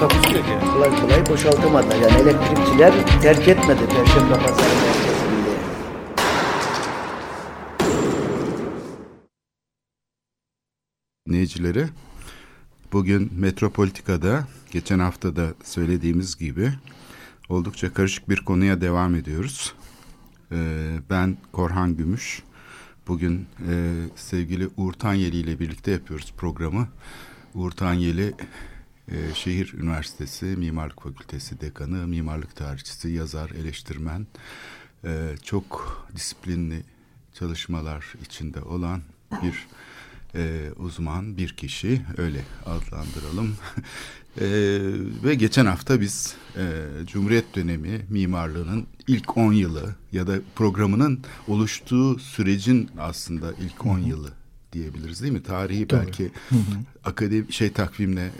Takusuyor ki. Kolay kolay boşaltamadılar. Yani elektrikçiler terk etmedi Perşembe Pazarı merkezinde. dinleyicileri. Bugün Metropolitika'da geçen hafta da söylediğimiz gibi oldukça karışık bir konuya devam ediyoruz. Ee, ben Korhan Gümüş. Bugün e, sevgili Uğur Tanyeli ile birlikte yapıyoruz programı. Uğur Tanyeli e, Şehir Üniversitesi Mimarlık Fakültesi Dekanı, mimarlık tarihçisi, yazar, eleştirmen. E, çok disiplinli çalışmalar içinde olan bir e, uzman bir kişi öyle adlandıralım. e, ve geçen hafta biz e, Cumhuriyet dönemi mimarlığının ilk 10 yılı ya da programının oluştuğu sürecin aslında ilk 10 yılı diyebiliriz değil mi? Tarihi Tabii. belki akademi şey takvimle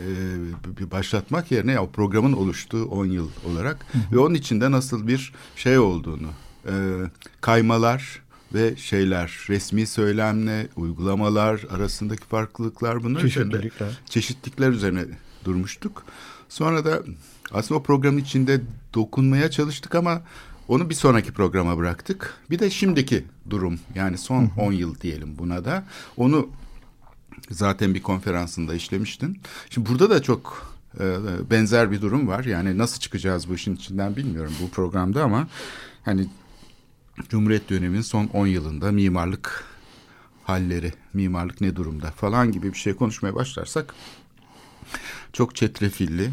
e, başlatmak yerine ya o programın oluştuğu 10 yıl olarak ve onun içinde nasıl bir şey olduğunu e, kaymalar ve şeyler resmi söylemle uygulamalar arasındaki farklılıklar bunlar üzerinde Çeşitlilikler. çeşitlikler üzerine durmuştuk. Sonra da aslında o programın içinde dokunmaya çalıştık ama onu bir sonraki programa bıraktık. Bir de şimdiki durum yani son 10 yıl diyelim buna da. Onu zaten bir konferansında işlemiştin. Şimdi burada da çok e, benzer bir durum var. Yani nasıl çıkacağız bu işin içinden bilmiyorum bu programda ama hani Cumhuriyet döneminin son 10 yılında mimarlık halleri, mimarlık ne durumda falan gibi bir şey konuşmaya başlarsak çok çetrefilli.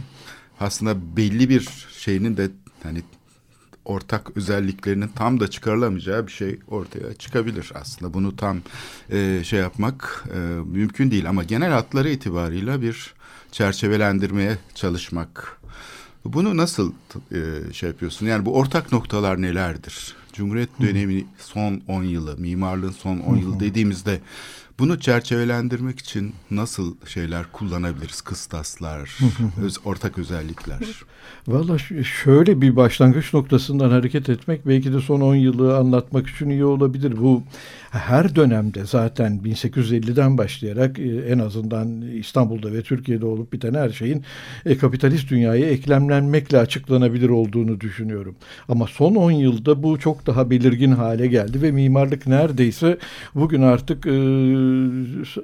Aslında belli bir şeyinin de hani ortak özelliklerinin tam da çıkarılamayacağı bir şey ortaya çıkabilir aslında. Bunu tam e, şey yapmak e, mümkün değil ama genel hatları itibarıyla bir çerçevelendirmeye çalışmak. Bunu nasıl e, şey yapıyorsun? Yani bu ortak noktalar nelerdir? Cumhuriyet dönemi son 10 yılı, mimarlığın son 10 yılı dediğimizde bunu çerçevelendirmek için nasıl şeyler kullanabiliriz? Kıstaslar, öz, ortak özellikler. Valla şöyle bir başlangıç noktasından hareket etmek belki de son 10 yılı anlatmak için iyi olabilir. Bu her dönemde zaten 1850'den başlayarak e, en azından İstanbul'da ve Türkiye'de olup biten her şeyin e, kapitalist dünyaya eklemlenmekle açıklanabilir olduğunu düşünüyorum. Ama son 10 yılda bu çok daha belirgin hale geldi ve mimarlık neredeyse bugün artık e,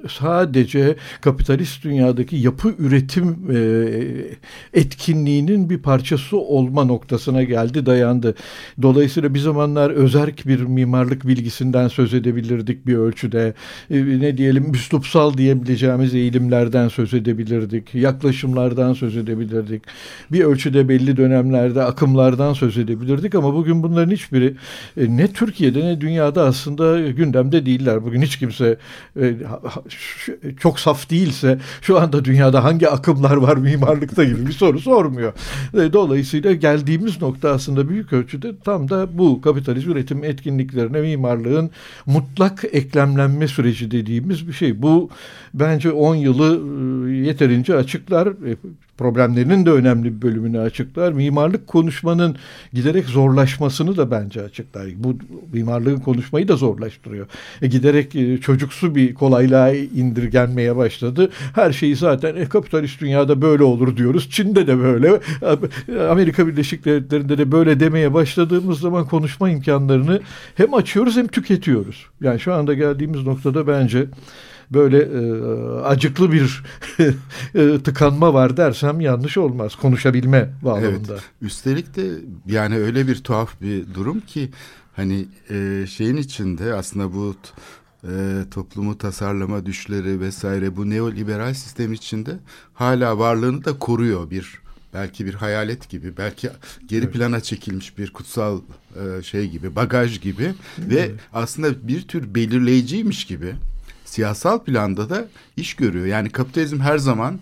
sadece kapitalist dünyadaki yapı üretim e, etkinliğinin bir parçası olma noktasına geldi, dayandı. Dolayısıyla bir zamanlar özerk bir mimarlık bilgisinden söz edebilirdik bir ölçüde. E, ne diyelim üslupsal diyebileceğimiz eğilimlerden söz edebilirdik. Yaklaşımlardan söz edebilirdik. Bir ölçüde belli dönemlerde akımlardan söz edebilirdik ama bugün bunların hiçbiri e, ne Türkiye'de ne dünyada aslında gündemde değiller. Bugün hiç kimse çok saf değilse şu anda dünyada hangi akımlar var mimarlıkta gibi bir soru sormuyor. E, Dolayısıyla geldiğimiz nokta aslında büyük ölçüde tam da bu kapitalist üretim etkinliklerine mimarlığın mutlak eklemlenme süreci dediğimiz bir şey. Bu bence 10 yılı e, yeterince açıklar. Problemlerinin de önemli bir bölümünü açıklar. Mimarlık konuşmanın giderek zorlaşmasını da bence açıklar. Bu mimarlığın konuşmayı da zorlaştırıyor. E, giderek e, çocuksu bir kolaylığa indirgenmeye başladı. Her şeyi zaten e, kapitalist dünyada böyle olur diyoruz. Çin'de de böyle. Amerika Birleşik Devletleri'nde de böyle demeye başladığımız zaman konuşma imkanlarını hem açıyoruz hem tüketiyoruz. Yani şu anda geldiğimiz noktada bence böyle e, acıklı bir e, tıkanma var dersem yanlış olmaz. Konuşabilme bağlamında. Evet. Üstelik de yani öyle bir tuhaf bir durum ki hani e, şeyin içinde aslında bu e, toplumu tasarlama düşleri vesaire bu neoliberal sistem içinde hala varlığını da koruyor bir belki bir hayalet gibi belki geri plana çekilmiş bir kutsal e, şey gibi bagaj gibi ve aslında bir tür belirleyiciymiş gibi siyasal planda da iş görüyor. Yani kapitalizm her zaman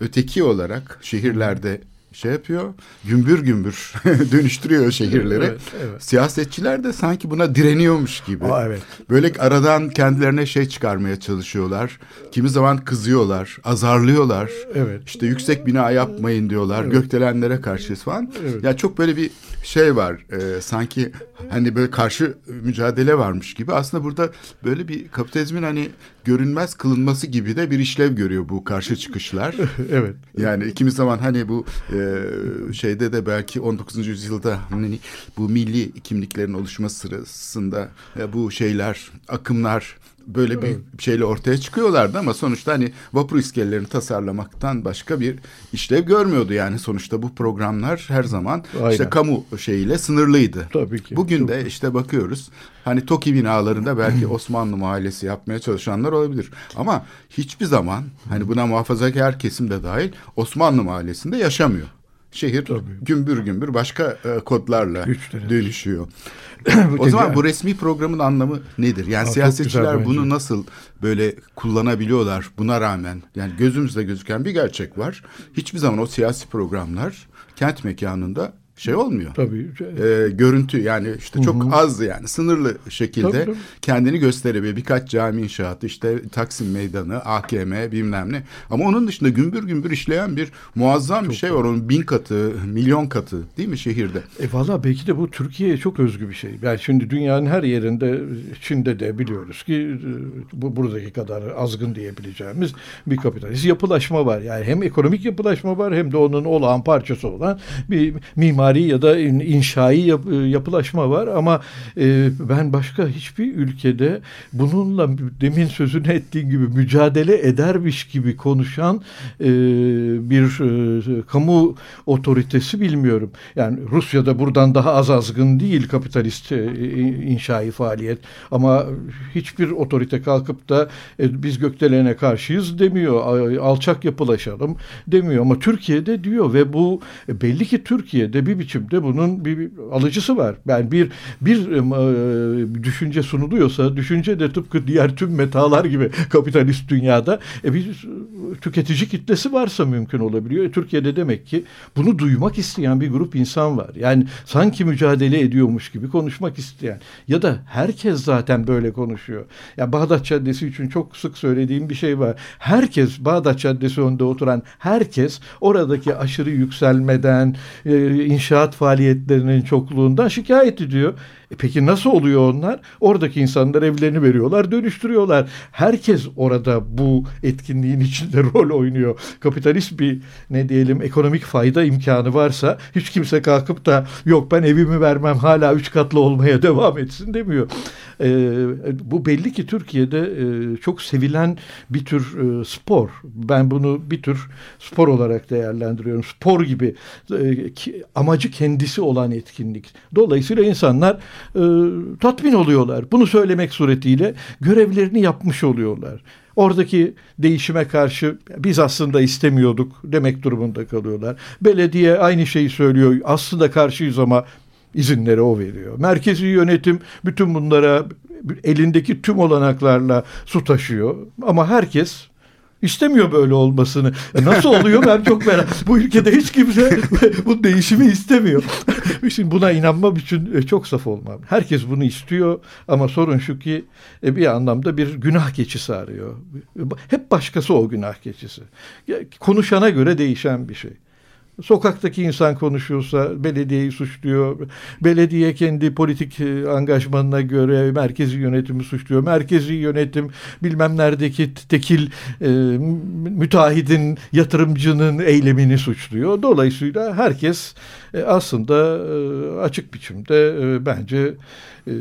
öteki olarak şehirlerde şey yapıyor. Gümbür gümbür dönüştürüyor şehirleri. Evet, evet. Siyasetçiler de sanki buna direniyormuş gibi. Aa, evet. Böyle aradan kendilerine şey çıkarmaya çalışıyorlar. Kimi zaman kızıyorlar, azarlıyorlar. Evet. İşte yüksek bina yapmayın diyorlar. Gökdelenlere karşı falan. Evet. Ya çok böyle bir şey var. e, sanki hani böyle karşı mücadele varmış gibi. Aslında burada böyle bir kapitalizmin hani görünmez kılınması gibi de bir işlev görüyor bu karşı çıkışlar. Evet. Yani kimi zaman hani bu e, şeyde de belki 19. yüzyılda hani bu milli kimliklerin oluşma sırasında e, bu şeyler, akımlar böyle bir şeyle ortaya çıkıyorlardı ama sonuçta hani vapur iskelelerini tasarlamaktan başka bir işlev görmüyordu yani sonuçta bu programlar her zaman Aynen. işte kamu şeyiyle sınırlıydı. Tabii ki. Bugün Çok- de işte bakıyoruz hani TOKİ binalarında belki Osmanlı mahallesi yapmaya çalışanlar olabilir. Ama hiçbir zaman hani buna muhafazakar kesim de dahil Osmanlı mahallesinde yaşamıyor. Şehir Tabii. gümbür gümbür başka e, kodlarla dönüşüyor. o zaman bu resmi programın anlamı nedir? Yani Aa, siyasetçiler bunu bence. nasıl böyle kullanabiliyorlar buna rağmen? Yani gözümüzde gözüken bir gerçek var. Hiçbir zaman o siyasi programlar kent mekanında şey olmuyor Tabii. e, görüntü yani işte çok az yani sınırlı şekilde Tabii, tabii. kendini gösterebiliyor. Birkaç cami inşaatı işte Taksim Meydanı, AKM bilmem ne. Ama onun dışında gümbür gümbür işleyen bir muazzam bir şey var. Onun bin katı, milyon katı değil mi şehirde? E valla belki de bu Türkiye'ye çok özgü bir şey. Yani şimdi dünyanın her yerinde, Çin'de de biliyoruz ki e, bu buradaki kadar azgın diyebileceğimiz bir kapitalist yapılaşma var. Yani hem ekonomik yapılaşma var hem de onun olağan parçası olan bir mimari ya da in- inşai yap- e, yapılaşma var. Ama e, ben başka hiçbir ülkede bununla demin sözünü ettiğim gibi mücadele edermiş gibi konuşan e, bir e, kamu otoritesi bilmiyorum. Yani Rusya'da buradan daha az azgın değil kapitalist e, inşai faaliyet ama hiçbir otorite kalkıp da e, biz gökdelene karşıyız demiyor. Alçak yapılaşalım demiyor ama Türkiye'de diyor ve bu e, belli ki Türkiye'de bir biçimde bunun bir, alıcısı var. Yani bir bir e, düşünce sunuluyorsa düşünce de tıpkı diğer tüm metalar gibi kapitalist dünyada e, bir tüketici kitlesi varsa mümkün olabiliyor. E, Türkiye'de demek ki bunu duymak isteyen bir grup insan var. Yani sanki mücadele ediyormuş gibi konuşmak isteyen ya da herkes zaten böyle konuşuyor. Ya Bağdat Caddesi için çok sık söylediğim bir şey var. Herkes Bağdat Caddesi önünde oturan herkes oradaki aşırı yükselmeden, e, inşaat faaliyetlerinin çokluğundan şikayet ediyor. E peki nasıl oluyor onlar? Oradaki insanlar evlerini veriyorlar, dönüştürüyorlar. Herkes orada bu etkinliğin içinde rol oynuyor. Kapitalist bir ne diyelim ekonomik fayda imkanı varsa hiç kimse kalkıp da yok ben evimi vermem hala üç katlı olmaya devam etsin demiyor. E, bu belli ki Türkiye'de e, çok sevilen bir tür e, spor. Ben bunu bir tür spor olarak değerlendiriyorum. Spor gibi e, ki, amacı kendisi olan etkinlik. Dolayısıyla insanlar e, tatmin oluyorlar. Bunu söylemek suretiyle görevlerini yapmış oluyorlar. Oradaki değişime karşı biz aslında istemiyorduk demek durumunda kalıyorlar. Belediye aynı şeyi söylüyor. Aslında karşıyız ama izinleri o veriyor. Merkezi yönetim bütün bunlara elindeki tüm olanaklarla su taşıyor. Ama herkes istemiyor böyle olmasını. E nasıl oluyor ben çok merak. Bu ülkede hiç kimse bu değişimi istemiyor. Şimdi buna inanmam için e, çok saf olmam. Herkes bunu istiyor ama sorun şu ki e, bir anlamda bir günah keçisi arıyor. Hep başkası o günah keçisi. Konuşana göre değişen bir şey. Sokaktaki insan konuşuyorsa belediyeyi suçluyor. Belediye kendi politik e, angajmanına göre merkezi yönetimi suçluyor. Merkezi yönetim bilmem neredeki tekil e, müteahhidin, yatırımcının eylemini suçluyor. Dolayısıyla herkes e, aslında e, açık biçimde e, bence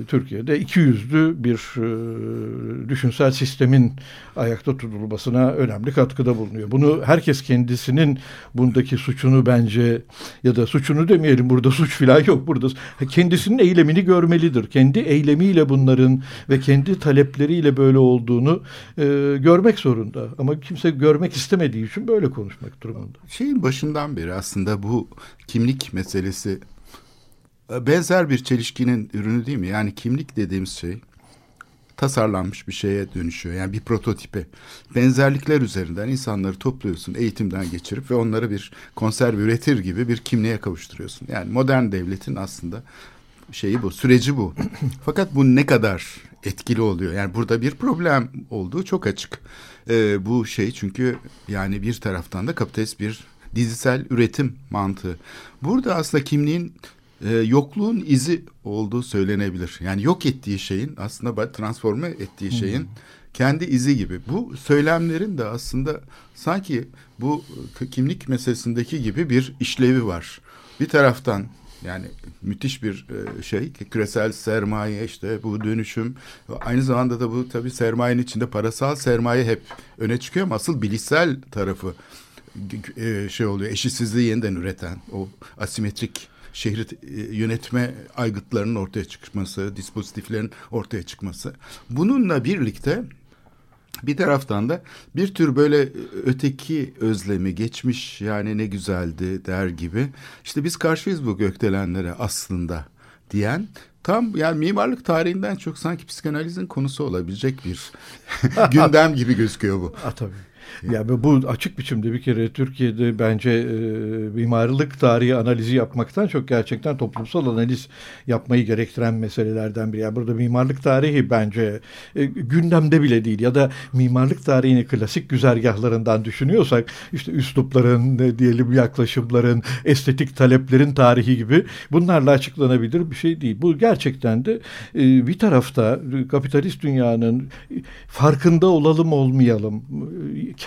Türkiye'de iki yüzlü bir e, düşünsel sistemin ayakta tutulmasına önemli katkıda bulunuyor. Bunu herkes kendisinin bundaki suçunu bence ya da suçunu demeyelim burada suç filan yok burada kendisinin eylemini görmelidir. Kendi eylemiyle bunların ve kendi talepleriyle böyle olduğunu e, görmek zorunda. Ama kimse görmek istemediği için böyle konuşmak durumunda. Şeyin başından beri aslında bu kimlik meselesi benzer bir çelişkinin ürünü değil mi? Yani kimlik dediğimiz şey tasarlanmış bir şeye dönüşüyor. Yani bir prototipe. Benzerlikler üzerinden insanları topluyorsun, eğitimden geçirip ve onları bir konserve üretir gibi bir kimliğe kavuşturuyorsun. Yani modern devletin aslında şeyi bu, süreci bu. Fakat bu ne kadar etkili oluyor? Yani burada bir problem olduğu çok açık. Ee, bu şey çünkü yani bir taraftan da kapitalist bir dizisel üretim mantığı. Burada aslında kimliğin e, yokluğun izi olduğu söylenebilir. Yani yok ettiği şeyin aslında transforme ettiği şeyin kendi izi gibi. Bu söylemlerin de aslında sanki bu kimlik meselesindeki gibi bir işlevi var. Bir taraftan yani müthiş bir e, şey küresel sermaye işte bu dönüşüm aynı zamanda da bu tabii sermayenin içinde parasal sermaye hep öne çıkıyor ama asıl bilişsel tarafı e, şey oluyor eşitsizliği yeniden üreten o asimetrik şehri e, yönetme aygıtlarının ortaya çıkması, dispozitiflerin ortaya çıkması. Bununla birlikte bir taraftan da bir tür böyle öteki özlemi geçmiş yani ne güzeldi der gibi. İşte biz karşıyız bu gökdelenlere aslında diyen tam yani mimarlık tarihinden çok sanki psikanalizin konusu olabilecek bir gündem gibi gözüküyor bu. A, tabii. Yani bu açık biçimde bir kere Türkiye'de bence e, mimarlık tarihi analizi yapmaktan çok gerçekten toplumsal analiz yapmayı gerektiren meselelerden biri. Yani burada mimarlık tarihi bence e, gündemde bile değil ya da mimarlık tarihini klasik güzergahlarından düşünüyorsak işte üslupların ne diyelim yaklaşımların estetik taleplerin tarihi gibi bunlarla açıklanabilir bir şey değil. Bu gerçekten de e, bir tarafta kapitalist dünyanın farkında olalım olmayalım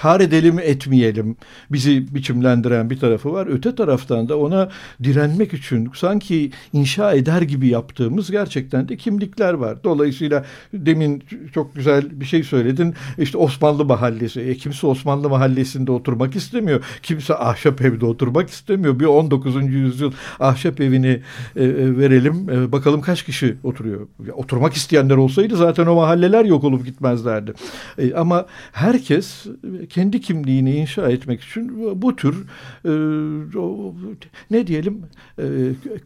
kar edelim etmeyelim bizi biçimlendiren bir tarafı var. Öte taraftan da ona direnmek için sanki inşa eder gibi yaptığımız gerçekten de kimlikler var. Dolayısıyla demin çok güzel bir şey söyledin. İşte Osmanlı mahallesi. E, kimse Osmanlı mahallesinde oturmak istemiyor. Kimse ahşap evde oturmak istemiyor. Bir 19. yüzyıl ahşap evini e, e, verelim. E, bakalım kaç kişi oturuyor. Ya, oturmak isteyenler olsaydı zaten o mahalleler yok olup gitmezlerdi. E, ama herkes kendi kimliğini inşa etmek için bu tür e, ne diyelim e,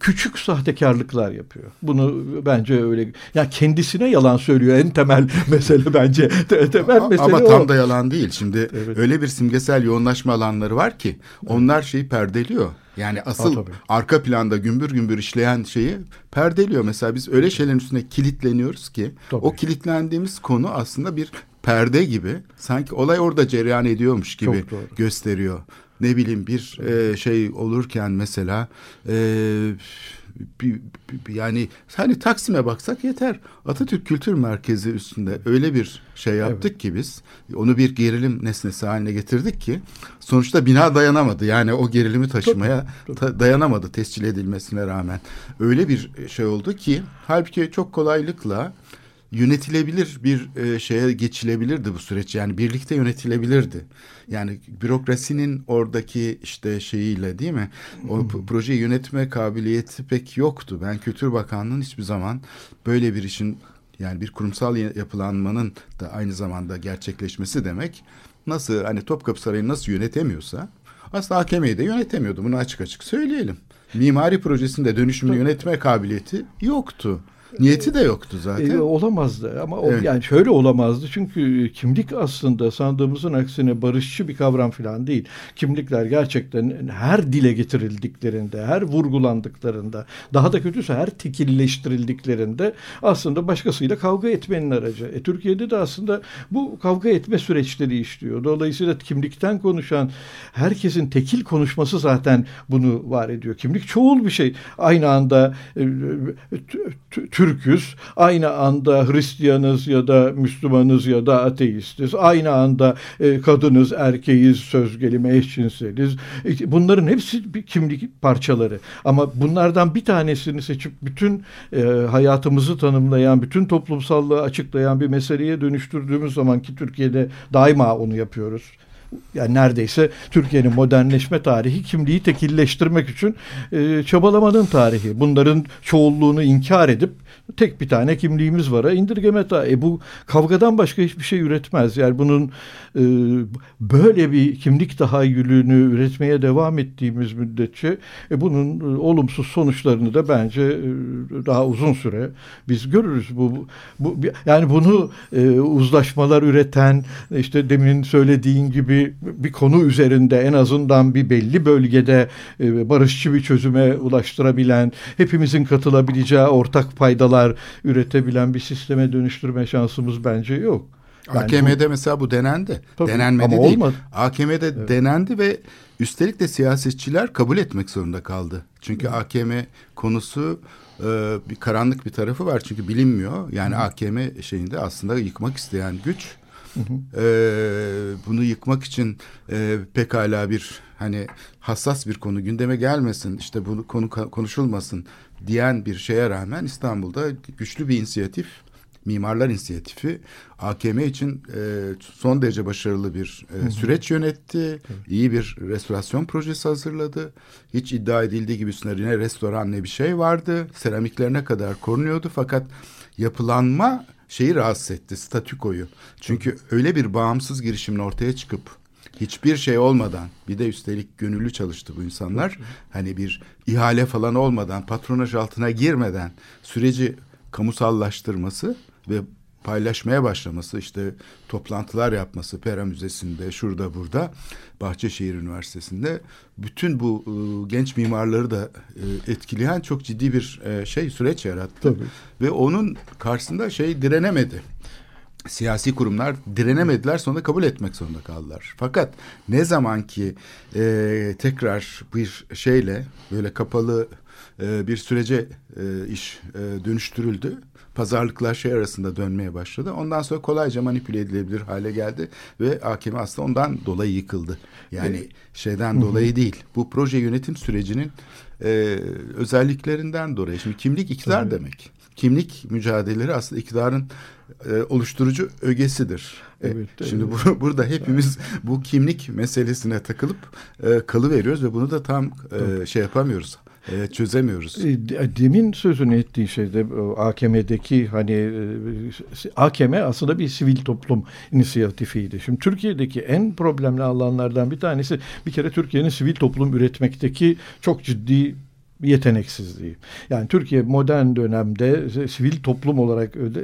küçük sahtekarlıklar yapıyor. Bunu bence öyle ya kendisine yalan söylüyor en temel mesele bence. temel mesele Ama tam o. da yalan değil. Şimdi evet. öyle bir simgesel yoğunlaşma alanları var ki onlar şeyi perdeliyor. Yani asıl ha, arka planda gümbür gümbür işleyen şeyi perdeliyor. Mesela biz öyle şeylerin üstüne kilitleniyoruz ki tabii. o kilitlendiğimiz konu aslında bir perde gibi sanki olay orada cereyan ediyormuş gibi gösteriyor. Ne bileyim bir e, şey olurken mesela e, bir, bir, yani hani Taksim'e baksak yeter. Atatürk Kültür Merkezi üstünde öyle bir şey yaptık evet. ki biz onu bir gerilim nesnesi haline getirdik ki sonuçta bina dayanamadı. Yani o gerilimi taşımaya ta, dayanamadı tescil edilmesine rağmen. Öyle bir şey oldu ki halbuki çok kolaylıkla yönetilebilir bir e, şeye geçilebilirdi bu süreç. Yani birlikte yönetilebilirdi. Yani bürokrasinin oradaki işte şeyiyle değil mi? O projeyi yönetme kabiliyeti pek yoktu. Ben Kültür Bakanlığı'nın hiçbir zaman böyle bir işin yani bir kurumsal yapılanmanın da aynı zamanda gerçekleşmesi demek nasıl hani Topkapı Sarayı'nı nasıl yönetemiyorsa aslında AKM'yi de yönetemiyordu. Bunu açık açık söyleyelim. Mimari projesinde dönüşümlü yönetme kabiliyeti yoktu. Niyeti de yoktu zaten. E, olamazdı ama evet. o, yani şöyle olamazdı çünkü kimlik aslında sandığımızın aksine barışçı bir kavram falan değil. Kimlikler gerçekten her dile getirildiklerinde, her vurgulandıklarında, daha da kötüsü her tekilleştirildiklerinde aslında başkasıyla kavga etmenin aracı. E, Türkiye'de de aslında bu kavga etme süreçleri işliyor. Dolayısıyla kimlikten konuşan herkesin tekil konuşması zaten bunu var ediyor. Kimlik çoğul bir şey. Aynı anda e, Türküz, aynı anda Hristiyanız ya da Müslümanız ya da ateistiz, aynı anda e, kadınız, erkeğiz, söz gelimi eşcinseliz. E, bunların hepsi bir kimlik parçaları. Ama bunlardan bir tanesini seçip bütün e, hayatımızı tanımlayan, bütün toplumsallığı açıklayan bir meseleye dönüştürdüğümüz zaman ki Türkiye'de daima onu yapıyoruz yani neredeyse Türkiye'nin modernleşme tarihi kimliği tekilleştirmek için e, çabalamanın tarihi. Bunların çoğulluğunu inkar edip tek bir tane kimliğimiz var. indirgeme ta e bu kavgadan başka hiçbir şey üretmez. Yani bunun e, böyle bir kimlik tahayyülünü üretmeye devam ettiğimiz müddetçe e, bunun e, olumsuz sonuçlarını da bence e, daha uzun süre biz görürüz. Bu, bu yani bunu e, uzlaşmalar üreten işte demin söylediğin gibi bir konu üzerinde en azından bir belli bölgede e, barışçı bir çözüme ulaştırabilen, hepimizin katılabileceği ortak paydalar üretebilen bir sisteme dönüştürme şansımız bence yok. Yani AKM'de bu, mesela bu denendi. Tabii, Denenmedi ama değil. Olmadı. AKM'de evet. denendi ve üstelik de siyasetçiler kabul etmek zorunda kaldı. Çünkü evet. AKM konusu e, bir karanlık bir tarafı var. Çünkü bilinmiyor. Yani Hı. AKM şeyinde aslında yıkmak isteyen güç Hı hı. E, bunu yıkmak için e, pekala bir hani hassas bir konu gündeme gelmesin işte bu konu konuşulmasın diyen bir şeye rağmen İstanbul'da güçlü bir inisiyatif Mimarlar İnisiyatifi AKM için e, son derece başarılı bir e, süreç yönetti. Hı. İyi bir restorasyon projesi hazırladı. Hiç iddia edildiği gibi üstüne ne restoran ne bir şey vardı. Seramiklerine kadar korunuyordu fakat yapılanma şeyi rahatsız etti statükoyu. Çünkü öyle bir bağımsız girişimin ortaya çıkıp hiçbir şey olmadan bir de üstelik gönüllü çalıştı bu insanlar. Hani bir ihale falan olmadan patronaj altına girmeden süreci kamusallaştırması ve paylaşmaya başlaması işte toplantılar yapması Pera Müzesi'nde şurada burada Bahçeşehir Üniversitesi'nde bütün bu e, genç mimarları da e, etkileyen çok ciddi bir e, şey süreç yarattı. Tabii. Ve onun karşısında şey direnemedi. Siyasi kurumlar direnemediler sonra kabul etmek zorunda kaldılar. Fakat ne zaman ki e, tekrar bir şeyle böyle kapalı e, bir sürece e, iş e, dönüştürüldü pazarlıklar şey arasında dönmeye başladı. Ondan sonra kolayca manipüle edilebilir hale geldi ve AKM aslında ondan dolayı yıkıldı. Yani evet. şeyden Hı-hı. dolayı değil. Bu proje yönetim sürecinin e, özelliklerinden dolayı. Şimdi kimlik iktidar Tabii. demek. Kimlik mücadeleleri aslında iktidarın e, oluşturucu ögesidir. E, evet, e, şimdi evet. Bu, burada hepimiz bu kimlik meselesine takılıp e, kalı veriyoruz ve bunu da tam e, şey yapamıyoruz e, çözemiyoruz. E, demin sözünü ettiğin şeyde AKM'deki hani AKM aslında bir sivil toplum inisiyatifiydi. Şimdi Türkiye'deki en problemli alanlardan bir tanesi bir kere Türkiye'nin sivil toplum üretmekteki çok ciddi yeteneksizliği. Yani Türkiye modern dönemde sivil toplum olarak öde,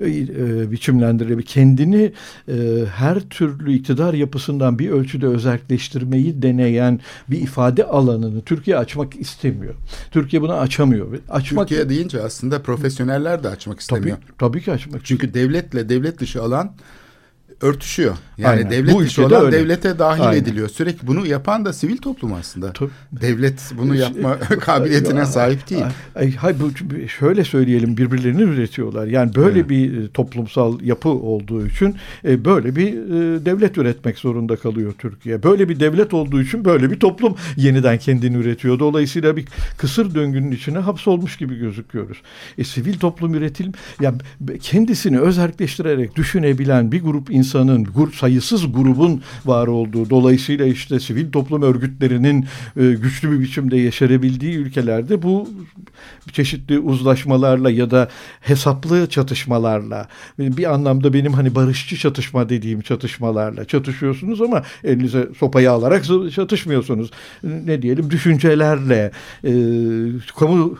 e, e, biçimlendirilebilir. Kendini e, her türlü iktidar yapısından bir ölçüde özelleştirmeyi deneyen bir ifade alanını Türkiye açmak istemiyor. Türkiye bunu açamıyor. Açmak Türkiye deyince aslında profesyoneller de açmak istemiyor. Tabii, tabii ki açmak. Çünkü devletle devlet dışı alan örtüşüyor. Yani Aynen. devlet Bu ülkede olan öyle. devlete dahil Aynen. ediliyor. Sürekli bunu yapan da sivil toplum aslında. Tabii. Devlet bunu yapma kabiliyetine sahip değil. Ay, hay, bu, şöyle söyleyelim birbirlerini üretiyorlar. Yani böyle evet. bir e, toplumsal yapı olduğu için e, böyle bir e, devlet üretmek zorunda kalıyor Türkiye. Böyle bir devlet olduğu için böyle bir toplum yeniden kendini üretiyor. Dolayısıyla bir kısır döngünün içine hapsolmuş gibi gözüküyoruz. E, sivil toplum üretim yani kendisini özelleştirerek düşünebilen bir grup insan insanın, grup, sayısız grubun var olduğu, dolayısıyla işte sivil toplum örgütlerinin e, güçlü bir biçimde yeşerebildiği ülkelerde bu çeşitli uzlaşmalarla ya da hesaplı çatışmalarla bir anlamda benim hani barışçı çatışma dediğim çatışmalarla çatışıyorsunuz ama elinize sopayı alarak çatışmıyorsunuz. Ne diyelim düşüncelerle e, kamu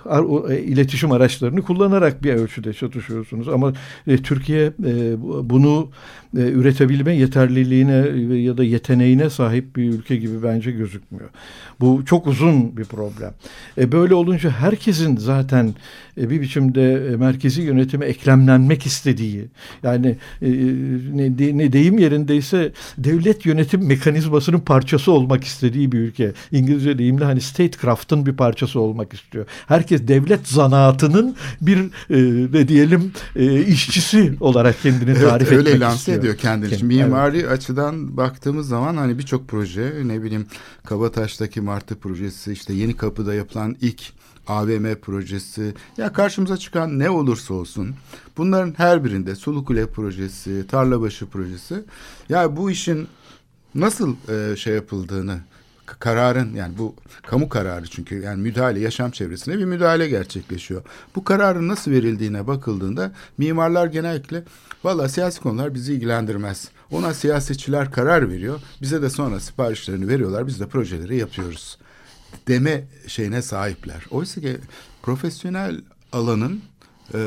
e, iletişim araçlarını kullanarak bir ölçüde çatışıyorsunuz ama e, Türkiye e, bunu e, üretebilme yeterliliğine ya da yeteneğine sahip bir ülke gibi bence gözükmüyor. Bu çok uzun bir problem. E, böyle olunca herkesin zaten e, bir biçimde e, merkezi yönetime eklemlenmek istediği yani e, ne, de, ne deyim yerindeyse devlet yönetim mekanizmasının parçası olmak istediği bir ülke. İngilizce deyimle hani statecraft'ın bir parçası olmak istiyor. Herkes devlet zanaatının bir e, ne diyelim e, işçisi olarak kendini tarif evet, etmek öyle lanse ediyor kendini. Kendi, Mimari evet. açıdan baktığımız zaman hani birçok proje ne bileyim Kabataş'taki Martı projesi işte Yeni Kapı'da yapılan ilk AVM projesi ya karşımıza çıkan ne olursa olsun bunların her birinde Sulukule projesi, Tarlabaşı projesi ya bu işin nasıl e, şey yapıldığını kararın yani bu kamu kararı çünkü yani müdahale yaşam çevresine bir müdahale gerçekleşiyor. Bu kararın nasıl verildiğine bakıldığında mimarlar genellikle valla siyasi konular bizi ilgilendirmez. Ona siyasetçiler karar veriyor. Bize de sonra siparişlerini veriyorlar. Biz de projeleri yapıyoruz. Deme şeyine sahipler. Oysa ki profesyonel alanın e,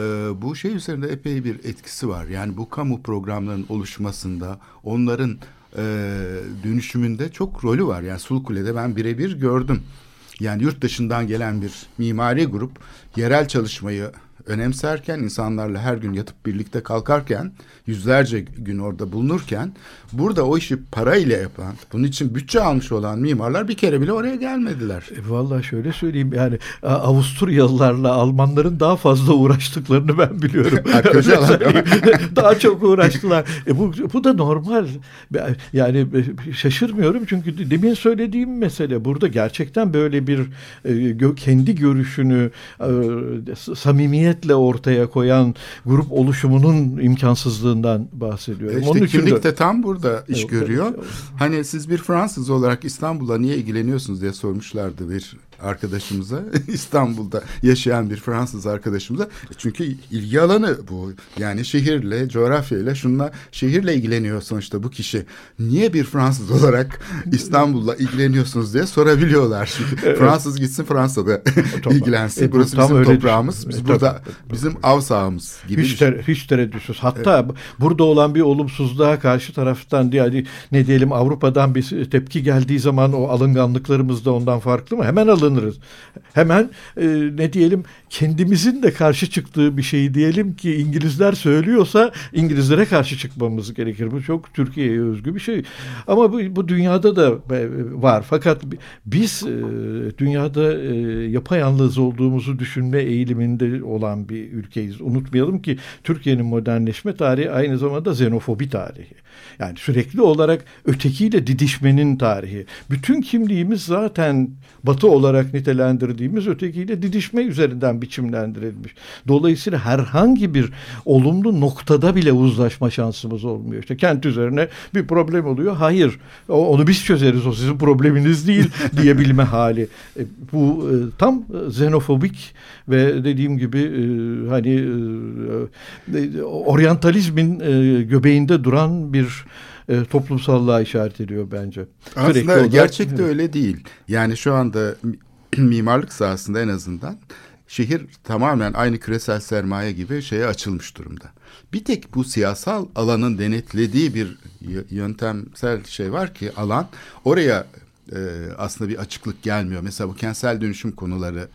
bu şey üzerinde epey bir etkisi var. Yani bu kamu programlarının oluşmasında, onların e, dönüşümünde çok rolü var. Yani Sulkule'de ben birebir gördüm. Yani yurt dışından gelen bir mimari grup yerel çalışmayı önemserken insanlarla her gün yatıp birlikte kalkarken yüzlerce gün orada bulunurken burada o işi parayla yapan bunun için bütçe almış olan mimarlar bir kere bile oraya gelmediler. E, Valla şöyle söyleyeyim yani Avusturyalılarla Almanların daha fazla uğraştıklarını ben biliyorum. daha çok uğraştılar. E bu, bu da normal. Yani şaşırmıyorum çünkü demin söylediğim mesele burada gerçekten böyle bir e, kendi görüşünü e, samimiyetle ortaya koyan grup oluşumunun imkansızlığından bahsediyorum. İşte Onun kimlik de tam burada iş evet, görüyor. Evet. Hani siz bir Fransız olarak İstanbul'a niye ilgileniyorsunuz diye sormuşlardı bir arkadaşımıza İstanbul'da yaşayan bir Fransız arkadaşımıza. Çünkü ilgi alanı bu. Yani şehirle coğrafyayla şunla şehirle ilgileniyor sonuçta bu kişi. Niye bir Fransız olarak İstanbul'la ilgileniyorsunuz diye sorabiliyorlar. Çünkü evet. Fransız gitsin Fransa'da ilgilensin. E, burası bizim toprağımız biz e, burada bizim av sahamız gibi hiç, ter, hiç tereddütsüz. Hatta evet. burada olan bir olumsuzluğa karşı taraftan diye ne diyelim Avrupa'dan bir tepki geldiği zaman o alınganlıklarımız da ondan farklı mı? Hemen alın alınırız. Hemen e, ne diyelim kendimizin de karşı çıktığı bir şeyi diyelim ki İngilizler söylüyorsa İngilizlere karşı çıkmamız gerekir. Bu çok Türkiye'ye özgü bir şey. Ama bu, bu dünyada da e, var. Fakat biz e, dünyada e, yapayalnız olduğumuzu düşünme eğiliminde olan bir ülkeyiz. Unutmayalım ki Türkiye'nin modernleşme tarihi aynı zamanda xenofobi tarihi. Yani sürekli olarak ötekiyle didişmenin tarihi. Bütün kimliğimiz zaten batı olarak nitelendirdiğimiz ötekiyle didişme üzerinden biçimlendirilmiş. Dolayısıyla herhangi bir olumlu noktada bile uzlaşma şansımız olmuyor. İşte kent üzerine bir problem oluyor. Hayır onu biz çözeriz o sizin probleminiz değil diyebilme hali. E, bu e, tam xenofobik ve dediğim gibi e, hani oryantalizmin göbeğinde duran bir e, toplumsallığa işaret ediyor bence. Aslında olarak, gerçekte öyle değil. Yani şu anda mimarlık sahasında en azından şehir tamamen aynı küresel sermaye gibi şeye açılmış durumda. Bir tek bu siyasal alanın denetlediği bir yöntemsel şey var ki alan oraya e, aslında bir açıklık gelmiyor. Mesela bu kentsel dönüşüm konuları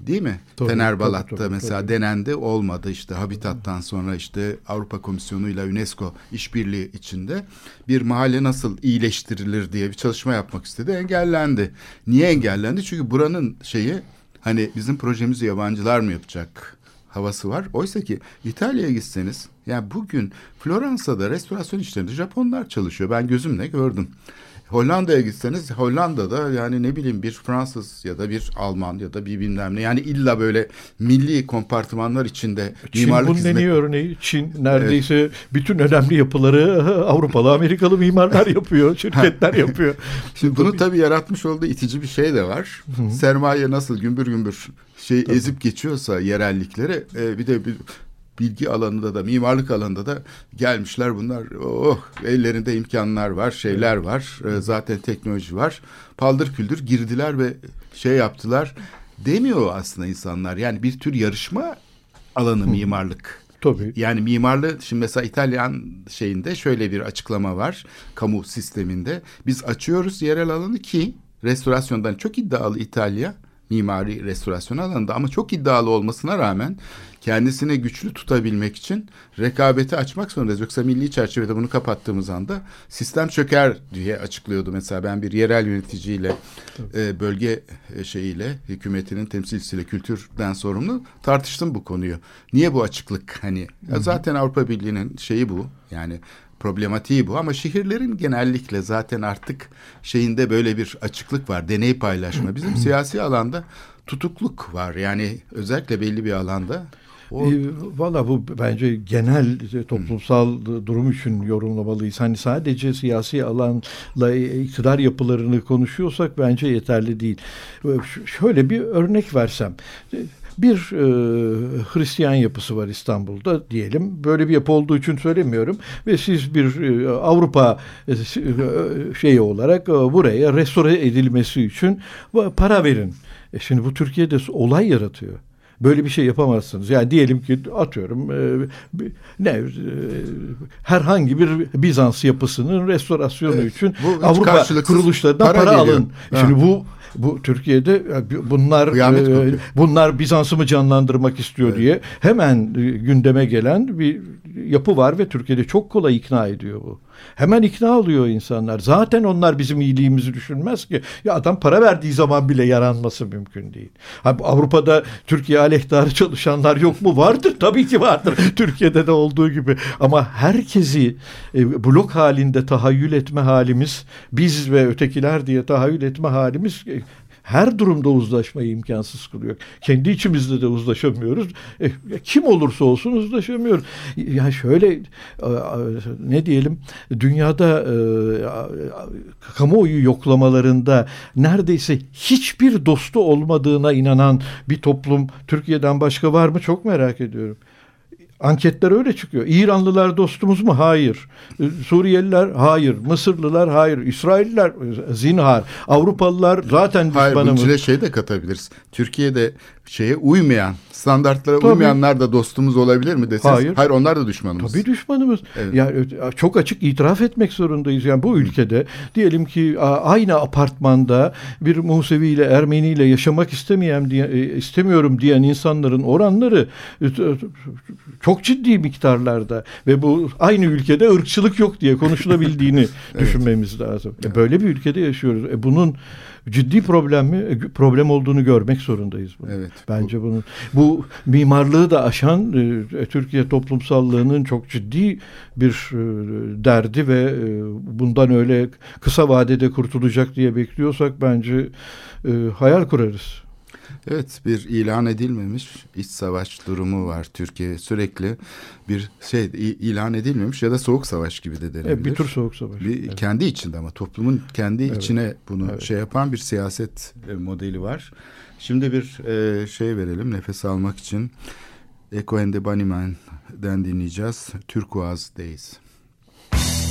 Değil mi? Tabii, Fenerbalat'ta tabii, tabii, mesela tabii. denendi olmadı işte Habitat'tan sonra işte Avrupa Komisyonu ile UNESCO işbirliği içinde bir mahalle nasıl iyileştirilir diye bir çalışma yapmak istedi engellendi. Niye engellendi? Çünkü buranın şeyi hani bizim projemizi yabancılar mı yapacak havası var. Oysa ki İtalya'ya gitseniz yani bugün Floransa'da restorasyon işlerinde Japonlar çalışıyor. Ben gözümle gördüm. Hollanda'ya gitseniz Hollanda'da yani ne bileyim bir Fransız ya da bir Alman ya da bir bilmem ne yani illa böyle milli kompartımanlar içinde Çin mimarlık bunun hizmet... en iyi örneği Çin neredeyse evet. bütün önemli yapıları Avrupalı Amerikalı mimarlar yapıyor şirketler yapıyor. Şimdi bunu tabii yaratmış olduğu itici bir şey de var. Hı-hı. Sermaye nasıl gümbür gümbür şey tabii. ezip geçiyorsa yerellikleri e, bir de bir bilgi alanında da mimarlık alanında da gelmişler bunlar. Oh ellerinde imkanlar var, şeyler var. E, zaten teknoloji var. Paldır küldür girdiler ve şey yaptılar. Demiyor aslında insanlar. Yani bir tür yarışma alanı mimarlık. Tabii. Yani mimarlığı şimdi mesela İtalyan şeyinde şöyle bir açıklama var kamu sisteminde. Biz açıyoruz yerel alanı ki restorasyondan çok iddialı İtalya mimari restorasyon alanında ama çok iddialı olmasına rağmen kendisini güçlü tutabilmek için rekabeti açmak zorundayız. Yoksa milli çerçevede bunu kapattığımız anda sistem çöker diye açıklıyordu. Mesela ben bir yerel yöneticiyle e, bölge e, şeyiyle hükümetinin temsilcisiyle kültürden sorumlu tartıştım bu konuyu. Niye bu açıklık hani ya zaten Avrupa Birliği'nin şeyi bu. Yani problematiği bu ama şehirlerin genellikle zaten artık şeyinde böyle bir açıklık var. Deney paylaşma. Bizim siyasi alanda tutukluk var. Yani özellikle belli bir alanda O, E, Valla bu bence genel e, toplumsal durum için yorumlamalıyız. Hani sadece siyasi alanla e, iktidar yapılarını konuşuyorsak bence yeterli değil. Şöyle bir örnek versem. E, Bir e, Hristiyan yapısı var İstanbul'da diyelim. Böyle bir yapı olduğu için söylemiyorum. Ve siz bir e, Avrupa e, şeyi olarak e, buraya restore edilmesi için para verin. E şimdi bu Türkiye'de olay yaratıyor. Böyle bir şey yapamazsınız. Yani diyelim ki atıyorum e, ne e, herhangi bir Bizans yapısının restorasyonu Evet, için bu Avrupa kuruluşlarından para para, geliyor. alın. Ha. Şimdi bu bu Türkiye'de bunlar e, bunlar Bizans'ı mı canlandırmak istiyor Evet. diye hemen e, gündeme gelen bir yapı var ve Türkiye'de çok kolay ikna ediyor bu. Hemen ikna oluyor insanlar. Zaten onlar bizim iyiliğimizi düşünmez ki. Ya adam para verdiği zaman bile yaranması mümkün değil. Ha, Avrupa'da Türkiye aleyhtarı çalışanlar yok mu? Vardır. Tabii ki vardır. Türkiye'de de olduğu gibi. Ama herkesi e, blok halinde tahayyül etme halimiz, biz ve ötekiler diye tahayyül etme halimiz e, her durumda uzlaşmayı imkansız kılıyor. Kendi içimizde de uzlaşamıyoruz. E, kim olursa olsun uzlaşamıyoruz. Ya şöyle ne diyelim dünyada e, kamuoyu yoklamalarında neredeyse hiçbir dostu olmadığına inanan bir toplum Türkiye'den başka var mı çok merak ediyorum. Anketler öyle çıkıyor. İranlılar dostumuz mu? Hayır. Ee, Suriyeliler? Hayır. Mısırlılar? Hayır. İsrailliler? e, Zinhar. Avrupalılar zaten hayır bunun düşmanımız. içine şey de katabiliriz. Türkiye'de şeye uymayan, standartlara Tabii. uymayanlar da dostumuz olabilir mi deseniz? Hayır. Hayır onlar da düşmanımız. Tabii düşmanımız. Evet. Yani çok açık itiraf etmek zorundayız. Yani bu ülkede diyelim ki aynı apartmanda bir Musevi ile Ermeni ile yaşamak istemeyen e, istemiyorum diyen insanların oranları e, t- çok ciddi miktarlarda ve bu aynı ülkede ırkçılık yok diye konuşulabildiğini düşünmemiz lazım. E, Böyle bir ülkede yaşıyoruz. E, bunun ciddi problem mi? E, problem olduğunu görmek zorundayız. Bunu. Evet. Bence bunun bu mimarlığı da aşan e, Türkiye toplumsallığının çok ciddi bir e, derdi ve e, bundan öyle kısa vadede kurtulacak diye bekliyorsak bence e, hayal kurarız. Evet bir ilan edilmemiş iç savaş durumu var Türkiye sürekli bir şey ilan edilmemiş ya da soğuk savaş gibi de denebilir. E, bir tür soğuk savaş. Bir Evet. kendi içinde ama toplumun kendi Evet. içine bunu Evet. şey yapan bir siyaset e, modeli var. Şimdi bir e, şey verelim nefes almak için. Echo and the Bunnymen'den dinleyeceğiz. Turquoise Days. Just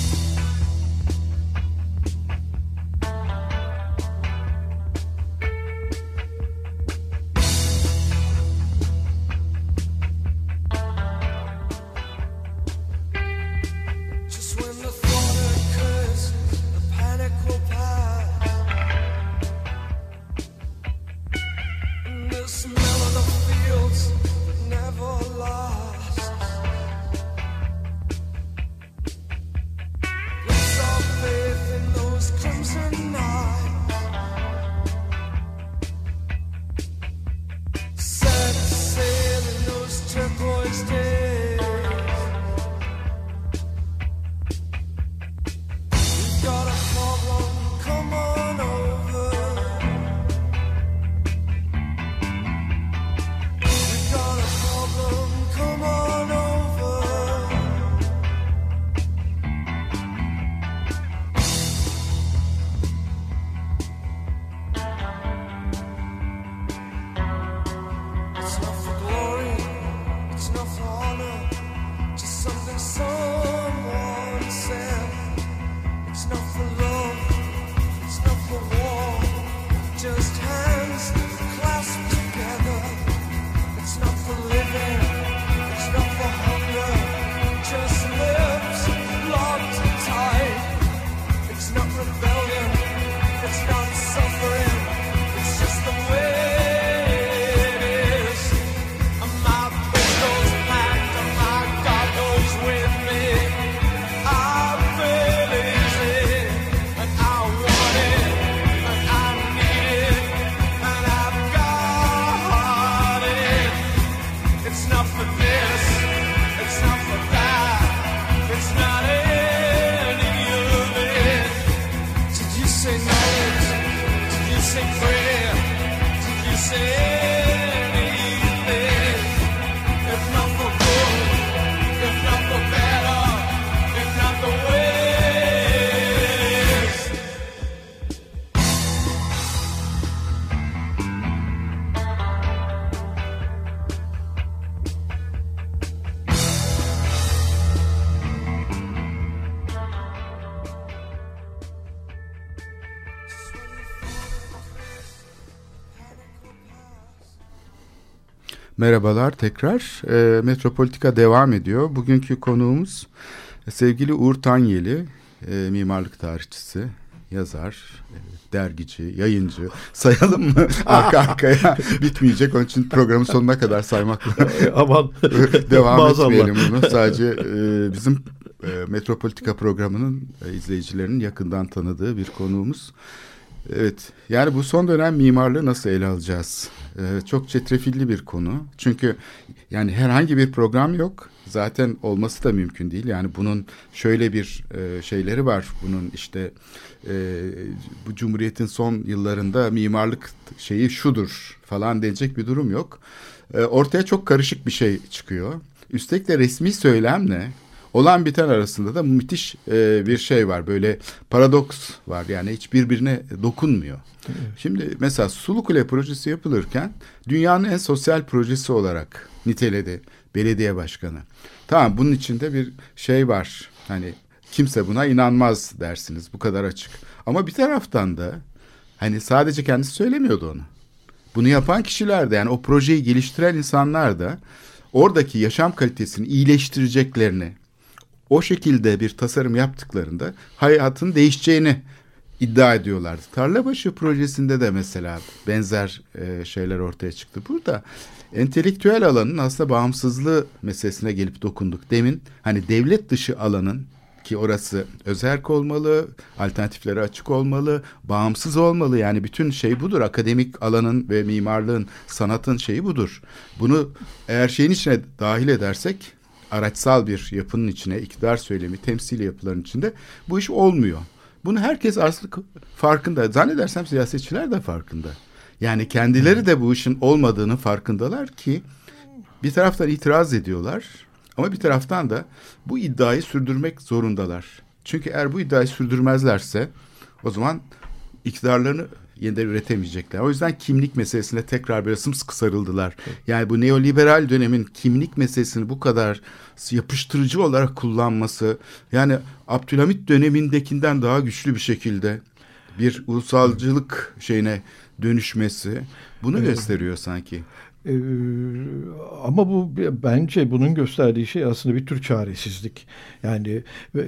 Merhabalar tekrar. E, Metropolitika devam ediyor. Bugünkü konuğumuz sevgili Uğur Tanyeli, e, mimarlık tarihçisi, yazar, e, dergici, yayıncı. Sayalım mı? Arka arkaya bitmeyecek. Onun için programın sonuna kadar saymakla Aman devam Maazallah. etmeyelim bunu. Sadece e, bizim e, Metropolitika programının e, izleyicilerinin yakından tanıdığı bir konuğumuz. Evet, yani bu son dönem mimarlığı nasıl ele alacağız? Ee, çok çetrefilli bir konu. Çünkü yani herhangi bir program yok. Zaten olması da mümkün değil. Yani bunun şöyle bir e, şeyleri var. Bunun işte e, bu Cumhuriyet'in son yıllarında mimarlık şeyi şudur falan denecek bir durum yok. E, ortaya çok karışık bir şey çıkıyor. Üstelik de resmi söylemle olan biten arasında da müthiş e, bir şey var. Böyle paradoks var. Yani hiç birbirine dokunmuyor. Şimdi mesela Sulu Kule projesi yapılırken dünyanın en sosyal projesi olarak niteledi belediye başkanı. Tamam bunun içinde bir şey var. Hani kimse buna inanmaz dersiniz. Bu kadar açık. Ama bir taraftan da hani sadece kendisi söylemiyordu onu. Bunu yapan kişiler de yani o projeyi geliştiren insanlar da oradaki yaşam kalitesini iyileştireceklerini o şekilde bir tasarım yaptıklarında hayatın değişeceğini iddia ediyorlardı. Tarlabaşı projesinde de mesela benzer e, şeyler ortaya çıktı. Burada entelektüel alanın aslında bağımsızlığı meselesine gelip dokunduk. Demin hani devlet dışı alanın ki orası özerk olmalı, alternatiflere açık olmalı, bağımsız olmalı. Yani bütün şey budur. Akademik alanın ve mimarlığın, sanatın şeyi budur. Bunu eğer şeyin içine dahil edersek araçsal bir yapının içine, iktidar söylemi, temsili yapıların içinde bu iş olmuyor. Bunu herkes aslında farkında. Zannedersem siyasetçiler de farkında. Yani kendileri de bu işin olmadığını farkındalar ki bir taraftan itiraz ediyorlar ama bir taraftan da bu iddiayı sürdürmek zorundalar. Çünkü eğer bu iddiayı sürdürmezlerse o zaman iktidarlarını yeniden üretemeyecekler. O yüzden kimlik meselesine tekrar böyle sımsıkı sarıldılar. Yani bu neoliberal dönemin kimlik meselesini bu kadar yapıştırıcı olarak kullanması yani Abdülhamit dönemindekinden daha güçlü bir şekilde bir ulusalcılık şeyine dönüşmesi bunu gösteriyor sanki. Ee, ama bu bence bunun gösterdiği şey aslında bir tür çaresizlik. Yani e, e,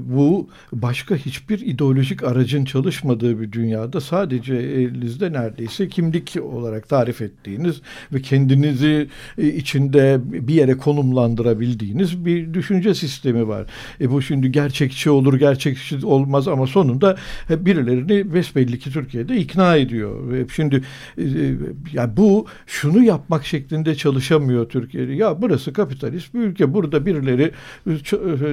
bu başka hiçbir ideolojik aracın çalışmadığı bir dünyada sadece elinizde neredeyse kimlik olarak tarif ettiğiniz ve kendinizi e, içinde bir yere konumlandırabildiğiniz bir düşünce sistemi var. E bu şimdi gerçekçi olur, gerçekçi olmaz ama sonunda birilerini besbelli ki Türkiye'de ikna ediyor. Şimdi yani bu şunu yap yapmak şeklinde çalışamıyor Türkiye'de. Ya burası kapitalist bir ülke. Burada birileri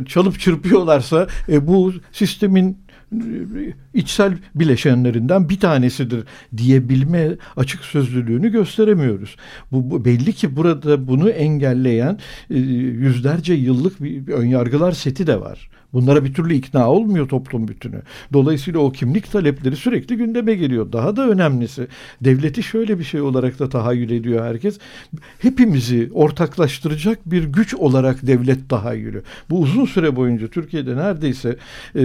çalıp çırpıyorlarsa e, bu sistemin içsel bileşenlerinden bir tanesidir diyebilme açık sözlülüğünü gösteremiyoruz. Bu, bu belli ki burada bunu engelleyen e, yüzlerce yıllık bir, bir önyargılar seti de var. Bunlara bir türlü ikna olmuyor toplum bütünü. Dolayısıyla o kimlik talepleri sürekli gündeme geliyor. Daha da önemlisi devleti şöyle bir şey olarak da tahayyül ediyor herkes. Hepimizi ortaklaştıracak bir güç olarak devlet tahayyülü. Bu uzun süre boyunca Türkiye'de neredeyse e,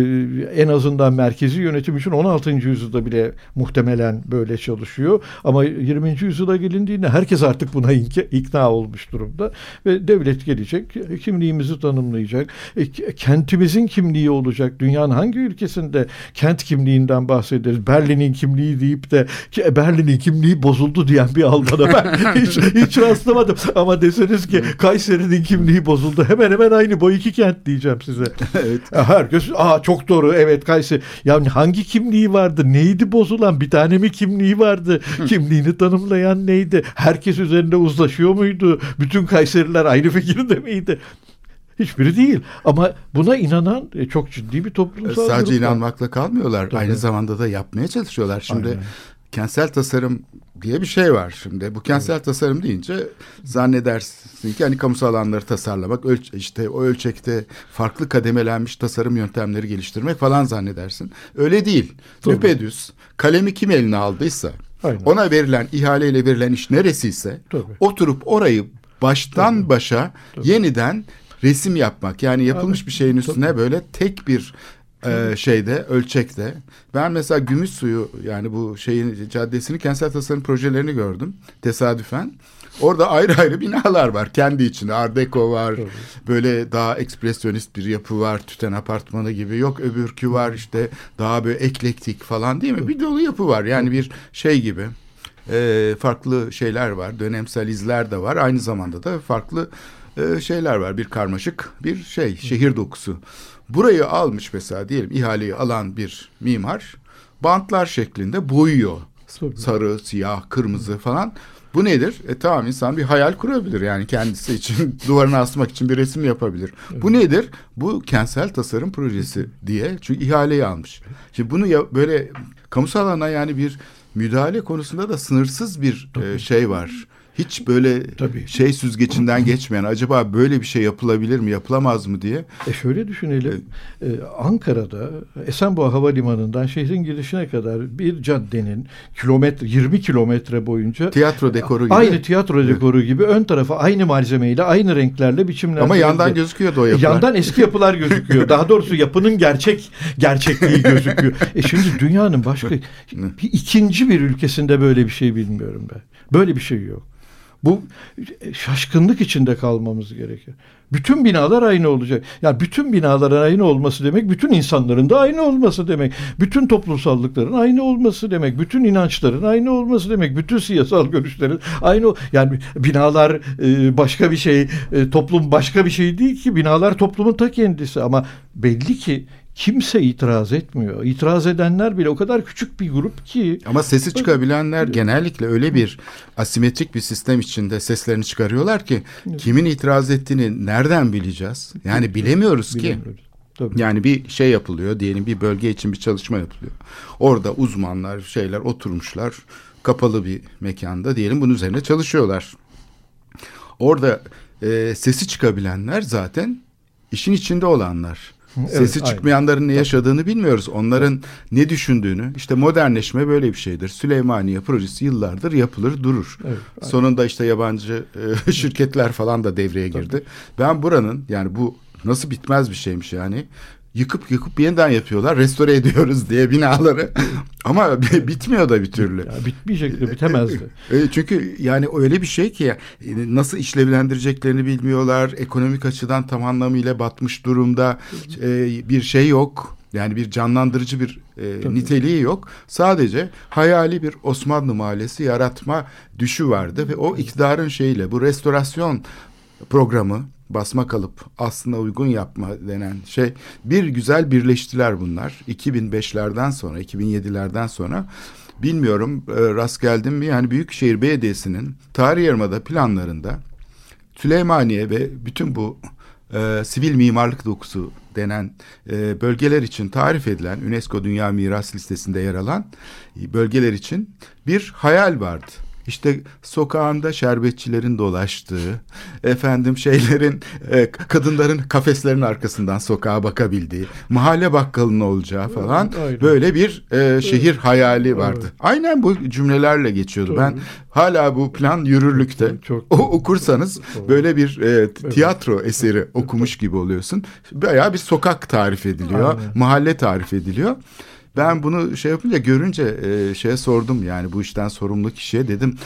en azından merkezi yönetim için 16. yüzyılda bile muhtemelen böyle çalışıyor. Ama 20. yüzyıla gelindiğinde herkes artık buna ikna olmuş durumda. Ve devlet gelecek, kimliğimizi tanımlayacak, e, kentimizin kimliği olacak. Dünyanın hangi ülkesinde kent kimliğinden bahsederiz? Berlin'in kimliği deyip de Berlin'in kimliği bozuldu diyen bir algıda ben hiç, hiç rastlamadım. Ama deseniz ki Kayseri'nin kimliği bozuldu. Hemen hemen aynı bu iki kent diyeceğim size. evet. Herkes aa çok doğru evet Kayseri. Ya hangi kimliği vardı? Neydi bozulan? Bir tane mi kimliği vardı? Kimliğini tanımlayan neydi? Herkes üzerinde uzlaşıyor muydu? Bütün Kayseriler aynı fikirde miydi? Hiçbiri değil. Ama buna inanan e, çok ciddi bir toplumsal Sadece grup var. inanmakla kalmıyorlar. Tabii. Aynı zamanda da yapmaya çalışıyorlar. Şimdi Aynen. kentsel tasarım diye bir şey var şimdi. Bu kentsel tasarım deyince zannedersin ki hani kamusal alanları tasarlamak, ölç işte o ölçekte farklı kademelenmiş tasarım yöntemleri geliştirmek falan zannedersin. Öyle değil. Tabii. Düpedüz kalemi kim eline aldıysa Aynen. ona verilen ihaleyle verilen iş neresiyse Tabii. oturup orayı baştan başa yeniden resim yapmak. Yani yapılmış bir şeyin üstüne böyle tek bir e, şeyde ölçekte. Ben mesela gümüş suyu yani bu şeyin caddesini kentsel tasarım projelerini gördüm tesadüfen. Orada ayrı ayrı binalar var kendi içinde. Art Deco var. Böyle daha ekspresyonist bir yapı var. Tüten apartmanı gibi. Yok öbürkü var işte daha böyle eklektik falan değil mi? Bir dolu yapı var. Yani bir şey gibi. Ee, farklı şeyler var. Dönemsel izler de var. Aynı zamanda da farklı e, şeyler var. Bir karmaşık bir şey. Şehir dokusu. Burayı almış mesela diyelim ihaleyi alan bir mimar bantlar şeklinde boyuyor. Tabii. Sarı, siyah, kırmızı falan. Bu nedir? E tamam insan bir hayal kurabilir yani kendisi için duvarına asmak için bir resim yapabilir. Bu nedir? Bu kentsel tasarım projesi diye çünkü ihaleyi almış. Şimdi bunu ya, böyle kamusal alana yani bir müdahale konusunda da sınırsız bir e, şey var. Hiç böyle Tabii. şey süzgecinden geçmeyen acaba böyle bir şey yapılabilir mi yapılamaz mı diye. E şöyle düşünelim. Ee, Ankara'da Esenboğa Havalimanı'ndan şehrin girişine kadar bir caddenin kilometre 20 kilometre boyunca Tiyatro dekoru gibi. aynı tiyatro dekoru gibi ön tarafa aynı malzemeyle, aynı renklerle biçimler. Ama yandan gözüküyordu o yapılar. Yandan eski yapılar gözüküyor. Daha doğrusu yapının gerçek gerçekliği gözüküyor. E şimdi dünyanın başka bir ikinci bir ülkesinde böyle bir şey bilmiyorum ben. Böyle bir şey yok. Bu şaşkınlık içinde kalmamız gerekir. Bütün binalar aynı olacak. Yani bütün binaların aynı olması demek, bütün insanların da aynı olması demek. Bütün toplumsallıkların aynı olması demek. Bütün inançların aynı olması demek. Bütün siyasal görüşlerin aynı. Yani binalar e, başka bir şey, e, toplum başka bir şey değil ki. Binalar toplumun ta kendisi. Ama belli ki kimse itiraz etmiyor. İtiraz edenler bile o kadar küçük bir grup ki. Ama sesi çıkabilenler genellikle öyle bir asimetrik bir sistem içinde seslerini çıkarıyorlar ki kimin itiraz ettiğini nereden bileceğiz? Yani bilemiyoruz ki. Bilemiyoruz. Tabii. Yani bir şey yapılıyor diyelim bir bölge için bir çalışma yapılıyor. Orada uzmanlar şeyler oturmuşlar kapalı bir mekanda diyelim bunun üzerine çalışıyorlar. Orada e, sesi çıkabilenler zaten işin içinde olanlar. Evet, Sesi aynen. çıkmayanların ne yaşadığını bilmiyoruz. Onların ne düşündüğünü. işte modernleşme böyle bir şeydir. Süleymaniye projesi yıllardır yapılır durur. Evet, aynen. Sonunda işte yabancı e, şirketler falan da devreye girdi. Ben buranın yani bu nasıl bitmez bir şeymiş yani. Yıkıp yıkıp yeniden yapıyorlar. Restore ediyoruz diye binaları. Ama bitmiyor da bir türlü. Ya bitmeyecek de bitemezdi. E, çünkü yani öyle bir şey ki e, nasıl işlevlendireceklerini bilmiyorlar. Ekonomik açıdan tam anlamıyla batmış durumda. E, bir şey yok. Yani bir canlandırıcı bir e, niteliği yok. Sadece hayali bir Osmanlı mahallesi yaratma düşü vardı ve o iktidarın şeyiyle bu restorasyon programı basma kalıp aslında uygun yapma denen şey bir güzel birleştiler bunlar. 2005'lerden sonra 2007'lerden sonra bilmiyorum e, rast geldim mi yani Büyükşehir Belediyesi'nin tarih yarımada planlarında Süleymaniye ve bütün bu e, sivil mimarlık dokusu denen e, bölgeler için tarif edilen UNESCO Dünya Miras Listesi'nde yer alan e, bölgeler için bir hayal vardı. İşte sokağında şerbetçilerin dolaştığı, efendim şeylerin, e, kadınların kafeslerin arkasından sokağa bakabildiği, mahalle bakkalının olacağı falan aynen. böyle bir e, şehir hayali vardı. Aynen bu cümlelerle geçiyordu. Ben hala bu plan yürürlükte. Çok- o okursanız böyle bir e, tiyatro eseri okumuş gibi oluyorsun. Bayağı bir sokak tarif ediliyor, Aynen. mahalle tarif ediliyor. Ben bunu şey yapınca görünce e, şeye sordum yani bu işten sorumlu kişiye dedim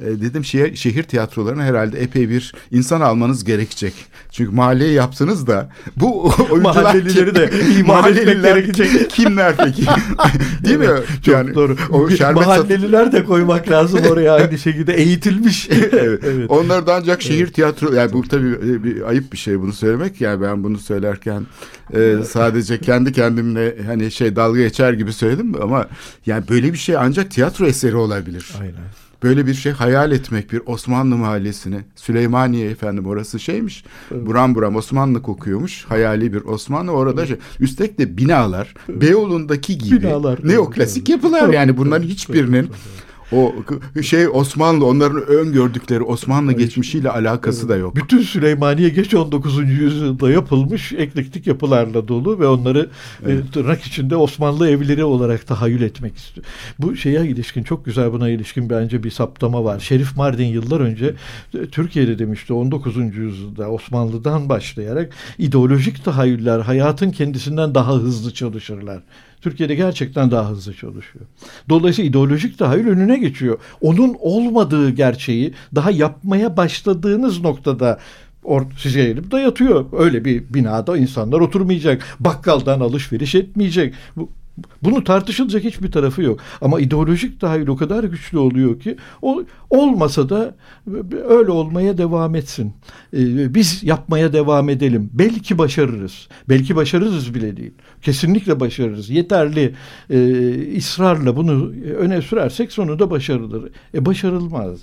dedim şehir, şehir tiyatrolarına herhalde epey bir insan almanız gerekecek. Çünkü mahalleyi yaptınız da bu oyuncular Mahallelileri de mahalleliler gerekecek. kimler peki? Değil mi? Çok yani doğru. O sat- Mahalleliler de koymak lazım oraya aynı şekilde eğitilmiş. evet. Onlar da ancak şehir tiyatro yani bu tabii e, bir ayıp bir şey bunu söylemek yani ben bunu söylerken e, sadece kendi kendimle hani şey dalga geçer gibi söyledim ama yani böyle bir şey ancak tiyatro eseri olabilir. Aynen. Böyle bir şey hayal etmek bir Osmanlı mahallesini Süleymaniye efendim orası şeymiş buram buram Osmanlı kokuyormuş hayali bir Osmanlı. Orada şey üstelik de binalar Beyoğlu'ndaki gibi Binalar. neoklasik yapılar yani bunların hiçbirinin o şey Osmanlı onların öngördükleri Osmanlı geçmişiyle alakası da yok. Bütün Süleymaniye geç 19. yüzyılda yapılmış eklektik yapılarla dolu ve onları e, tırnak içinde Osmanlı evleri olarak tahayyül etmek istiyor. Bu şeye ilişkin çok güzel buna ilişkin bence bir saptama var. Şerif Mardin yıllar önce e, Türkiye'de demişti 19. yüzyılda Osmanlı'dan başlayarak ideolojik tahayyüller hayatın kendisinden daha hızlı çalışırlar Türkiye'de gerçekten daha hızlı çalışıyor. Dolayısıyla ideolojik tahayyül önüne geçiyor. Onun olmadığı gerçeği daha yapmaya başladığınız noktada or size gelip dayatıyor. Öyle bir binada insanlar oturmayacak. Bakkaldan alışveriş etmeyecek. Bu, bunu tartışılacak hiçbir tarafı yok. Ama ideolojik tahayyül o kadar güçlü oluyor ki o olmasa da öyle olmaya devam etsin. Ee, biz yapmaya devam edelim. Belki başarırız. Belki başarırız bile değil. Kesinlikle başarırız. Yeterli e, ısrarla bunu öne sürersek sonunda başarılır. E başarılmaz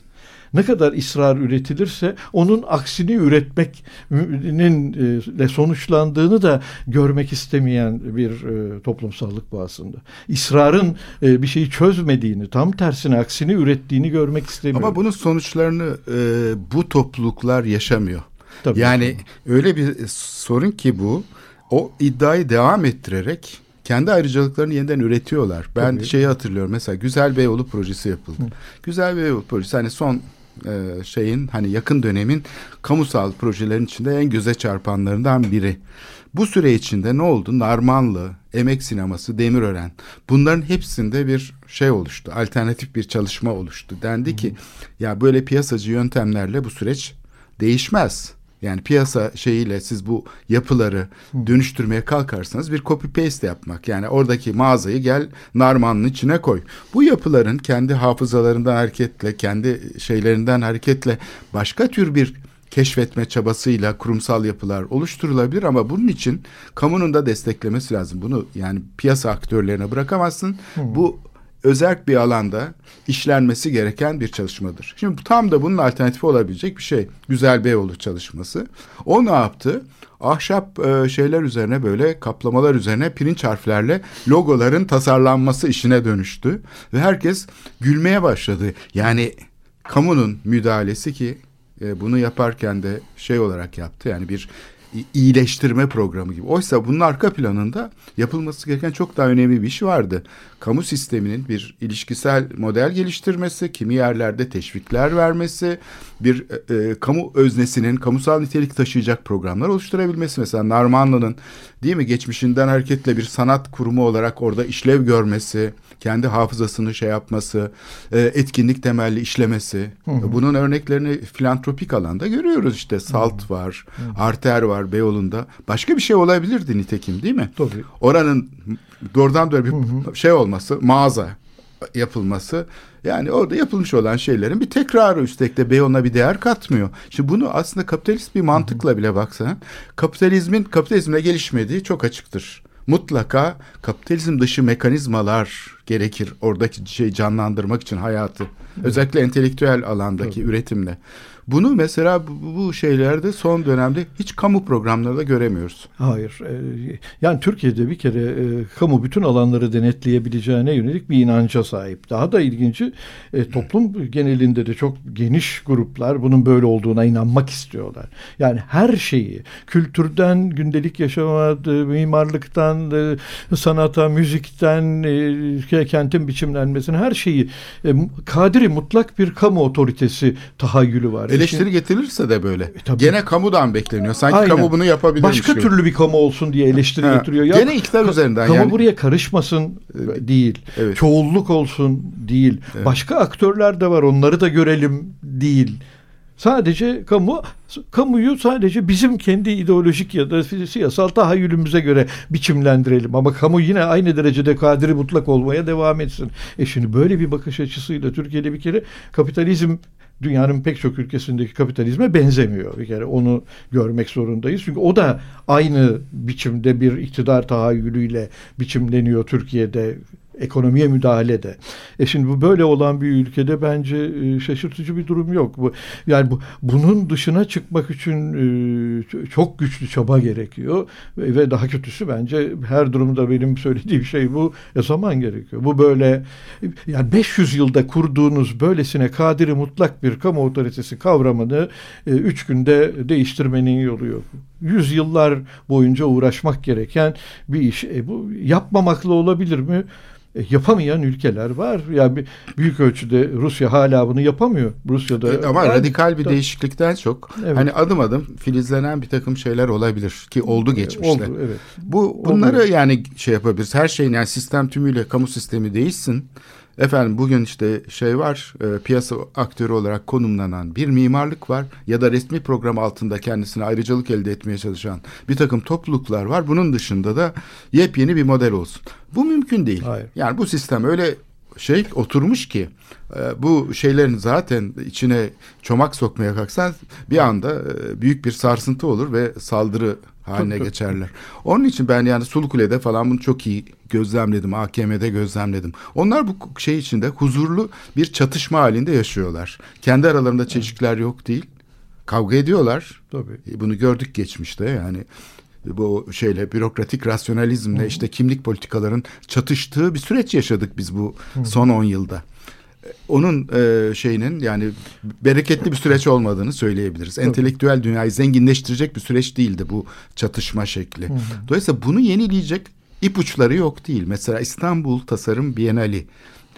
ne kadar ısrar üretilirse onun aksini üretmenin e, sonuçlandığını da görmek istemeyen bir e, toplumsallık bu aslında. İsrarın e, bir şeyi çözmediğini, tam tersine aksini ürettiğini görmek istemiyor. Ama bunun sonuçlarını e, bu topluluklar yaşamıyor. Tabii. Yani öyle bir sorun ki bu. O iddiayı devam ettirerek kendi ayrıcalıklarını yeniden üretiyorlar. Ben Tabii. şeyi hatırlıyorum mesela Güzel Beyoğlu projesi yapıldı. Güzel Beyoğlu projesi hani son e, şeyin hani yakın dönemin kamusal projelerin içinde en göze çarpanlarından biri. Bu süre içinde ne oldu? Narmanlı, Emek Sineması, Demirören bunların hepsinde bir şey oluştu. Alternatif bir çalışma oluştu. Dendi ki ya böyle piyasacı yöntemlerle bu süreç değişmez. Yani piyasa şeyiyle siz bu yapıları dönüştürmeye kalkarsanız bir copy paste yapmak. Yani oradaki mağazayı gel Narman'ın içine koy. Bu yapıların kendi hafızalarından hareketle, kendi şeylerinden hareketle başka tür bir keşfetme çabasıyla kurumsal yapılar oluşturulabilir ama bunun için kamunun da desteklemesi lazım. Bunu yani piyasa aktörlerine bırakamazsın. Bu özerk bir alanda işlenmesi gereken bir çalışmadır. Şimdi tam da bunun alternatifi olabilecek bir şey. Güzel Beyoğlu çalışması. O ne yaptı? Ahşap e, şeyler üzerine böyle kaplamalar üzerine pirinç harflerle logoların tasarlanması işine dönüştü. Ve herkes gülmeye başladı. Yani kamunun müdahalesi ki e, bunu yaparken de şey olarak yaptı. Yani bir iyileştirme programı gibi. Oysa bunun arka planında yapılması gereken çok daha önemli bir iş vardı. Kamu sisteminin bir ilişkisel model geliştirmesi, kimi yerlerde teşvikler vermesi, bir e, e, kamu öznesinin kamusal nitelik taşıyacak programlar oluşturabilmesi. Mesela Narmanlı'nın değil mi geçmişinden hareketle bir sanat kurumu olarak orada işlev görmesi, kendi hafızasını şey yapması, e, etkinlik temelli işlemesi. Bunun örneklerini filantropik alanda görüyoruz işte. Salt var, Arter var Beyoğlu'nda. Başka bir şey olabilirdi nitekim değil mi? Tabii. Oranın doğrudan doğru bir şey olması, mağaza yapılması. Yani orada yapılmış olan şeylerin bir tekrarı üstelik de Beyoğlu'na bir değer katmıyor. Şimdi bunu aslında kapitalist bir mantıkla bile baksan kapitalizmin kapitalizmle gelişmediği çok açıktır. Mutlaka kapitalizm dışı mekanizmalar gerekir oradaki şey canlandırmak için hayatı. Özellikle entelektüel alandaki üretimle. Bunu mesela bu, şeylerde son dönemde hiç kamu programlarında göremiyoruz. Hayır. e, Yani Türkiye'de bir kere e, kamu bütün alanları denetleyebileceğine yönelik bir inanca sahip. Daha da ilginci e, toplum genelinde de çok geniş gruplar bunun böyle olduğuna inanmak istiyorlar. Yani her şeyi kültürden gündelik yaşama, e, mimarlıktan, e, sanata, müzikten, e, kentin biçimlenmesine her şeyi e, kadiri mutlak bir kamu otoritesi tahayyülü var. Eleştiri getirilirse de böyle. E, tabii. Gene kamudan bekleniyor. Sanki Aynen. kamu bunu yapabilirmiş Başka gibi. türlü bir kamu olsun diye eleştiri Ha, getiriyor. gene iktidar üzerinden Kamu yani. buraya karışmasın e, değil. Evet. Çoğulluk olsun değil. Başka aktörler de var onları da görelim değil. Sadece kamu kamuyu sadece bizim kendi ideolojik ya da siyasal tahayyülümüze göre biçimlendirelim. Ama kamu yine aynı derecede kadiri mutlak olmaya devam etsin. E şimdi böyle bir bakış açısıyla Türkiye'de bir kere kapitalizm dünyanın pek çok ülkesindeki kapitalizme benzemiyor. Bir kere onu görmek zorundayız. Çünkü o da aynı biçimde bir iktidar tahayyülüyle biçimleniyor Türkiye'de ekonomiye müdahalede. E şimdi bu böyle olan bir ülkede bence e, şaşırtıcı bir durum yok. Bu yani bu bunun dışına çıkmak için e, çok güçlü çaba gerekiyor ve, daha kötüsü bence her durumda benim söylediğim şey bu e, zaman gerekiyor. Bu böyle yani 500 yılda kurduğunuz böylesine kadiri mutlak bir kamu otoritesi kavramını 3 günde değiştirmenin yolu yok. Yüzyıllar boyunca uğraşmak gereken bir iş. E, bu yapmamakla olabilir mi? E, yapamayan ülkeler var. Yani bir- büyük ölçüde Rusya hala bunu yapamıyor. Rusya'da E, Ama Yani- radikal bir Tabii. değişiklikten çok Evet. hani adım adım filizlenen bir takım şeyler olabilir ki oldu geçmişte. Oldu, evet. Bu bunları Oluyor. yani şey yapabiliriz. Her şeyin yani sistem tümüyle kamu sistemi değişsin. Efendim bugün işte şey var e, piyasa aktörü olarak konumlanan bir mimarlık var ya da resmi program altında kendisine ayrıcalık elde etmeye çalışan bir takım topluluklar var. Bunun dışında da yepyeni bir model olsun. Bu mümkün değil. Hayır. Yani bu sistem öyle şey oturmuş ki e, bu şeylerin zaten içine çomak sokmaya kalksan bir anda e, büyük bir sarsıntı olur ve saldırı haline geçerler. Onun için ben yani Sulukule'de falan bunu çok iyi gözlemledim. AKM'de gözlemledim. Onlar bu şey içinde huzurlu bir çatışma halinde yaşıyorlar. Kendi aralarında çelişkiler yok değil. Kavga ediyorlar. Tabii. E, Bunu gördük geçmişte yani bu şeyle bürokratik rasyonalizmle işte kimlik politikaların çatıştığı bir süreç yaşadık biz bu son 10 yılda. E, Onun e, şeyinin yani bereketli bir süreç olmadığını söyleyebiliriz. Entelektüel dünyayı zenginleştirecek bir süreç değildi bu çatışma şekli. Dolayısıyla bunu yenileyecek ipuçları yok değil. Mesela İstanbul Tasarım Bienali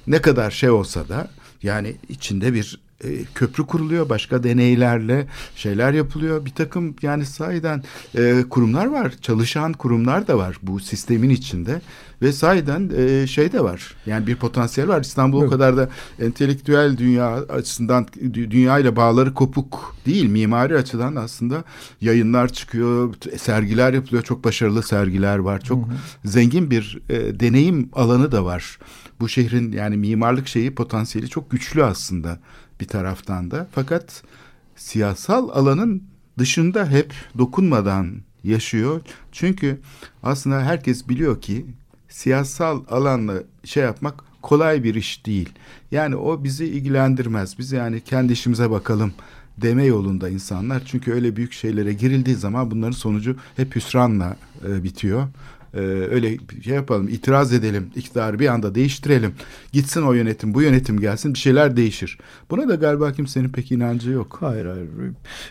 ne kadar şey olsa da yani içinde bir e, köprü kuruluyor başka deneylerle şeyler yapılıyor. Bir takım yani sahiden e, kurumlar var çalışan kurumlar da var bu sistemin içinde ve sahiden e, şey de var. Yani bir potansiyel var. İstanbul o Evet. kadar da entelektüel dünya açısından dü- dünya ile bağları kopuk değil. Mimari açıdan aslında yayınlar çıkıyor sergiler yapılıyor. Çok başarılı sergiler var. Çok zengin bir e, deneyim alanı da var. Bu şehrin yani mimarlık şeyi potansiyeli çok güçlü aslında bir taraftan da. Fakat siyasal alanın dışında hep dokunmadan yaşıyor. Çünkü aslında herkes biliyor ki siyasal alanla şey yapmak kolay bir iş değil. Yani o bizi ilgilendirmez. Biz yani kendi işimize bakalım deme yolunda insanlar. Çünkü öyle büyük şeylere girildiği zaman bunların sonucu hep hüsranla e, bitiyor. Ee, öyle şey yapalım itiraz edelim iktidarı bir anda değiştirelim gitsin o yönetim bu yönetim gelsin bir şeyler değişir buna da galiba kimsenin pek inancı yok Hayır hayır.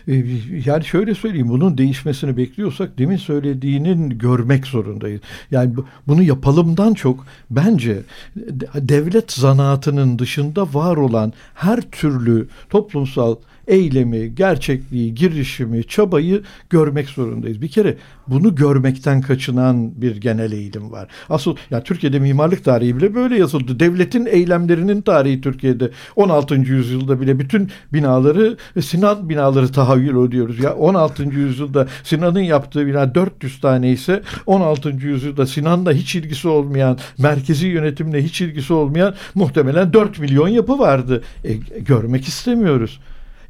Ee, Yani şöyle söyleyeyim bunun değişmesini bekliyorsak demin söylediğinin görmek zorundayız. Yani bu- bunu yapalımdan çok bence de- devlet zanaatının dışında var olan her türlü toplumsal eylemi, gerçekliği, girişimi, çabayı görmek zorundayız. Bir kere bunu görmekten kaçınan bir genel eğilim var. Asıl ya Türkiye'de mimarlık tarihi bile böyle yazıldı. Devletin eylemlerinin tarihi Türkiye'de 16. yüzyılda bile bütün binaları Sinan binaları tahayyül ediyoruz. Ya 16. yüzyılda Sinan'ın yaptığı bina 400 tane ise 16. yüzyılda Sinan'la hiç ilgisi olmayan, merkezi yönetimle hiç ilgisi olmayan muhtemelen 4 milyon yapı vardı. E, görmek istemiyoruz.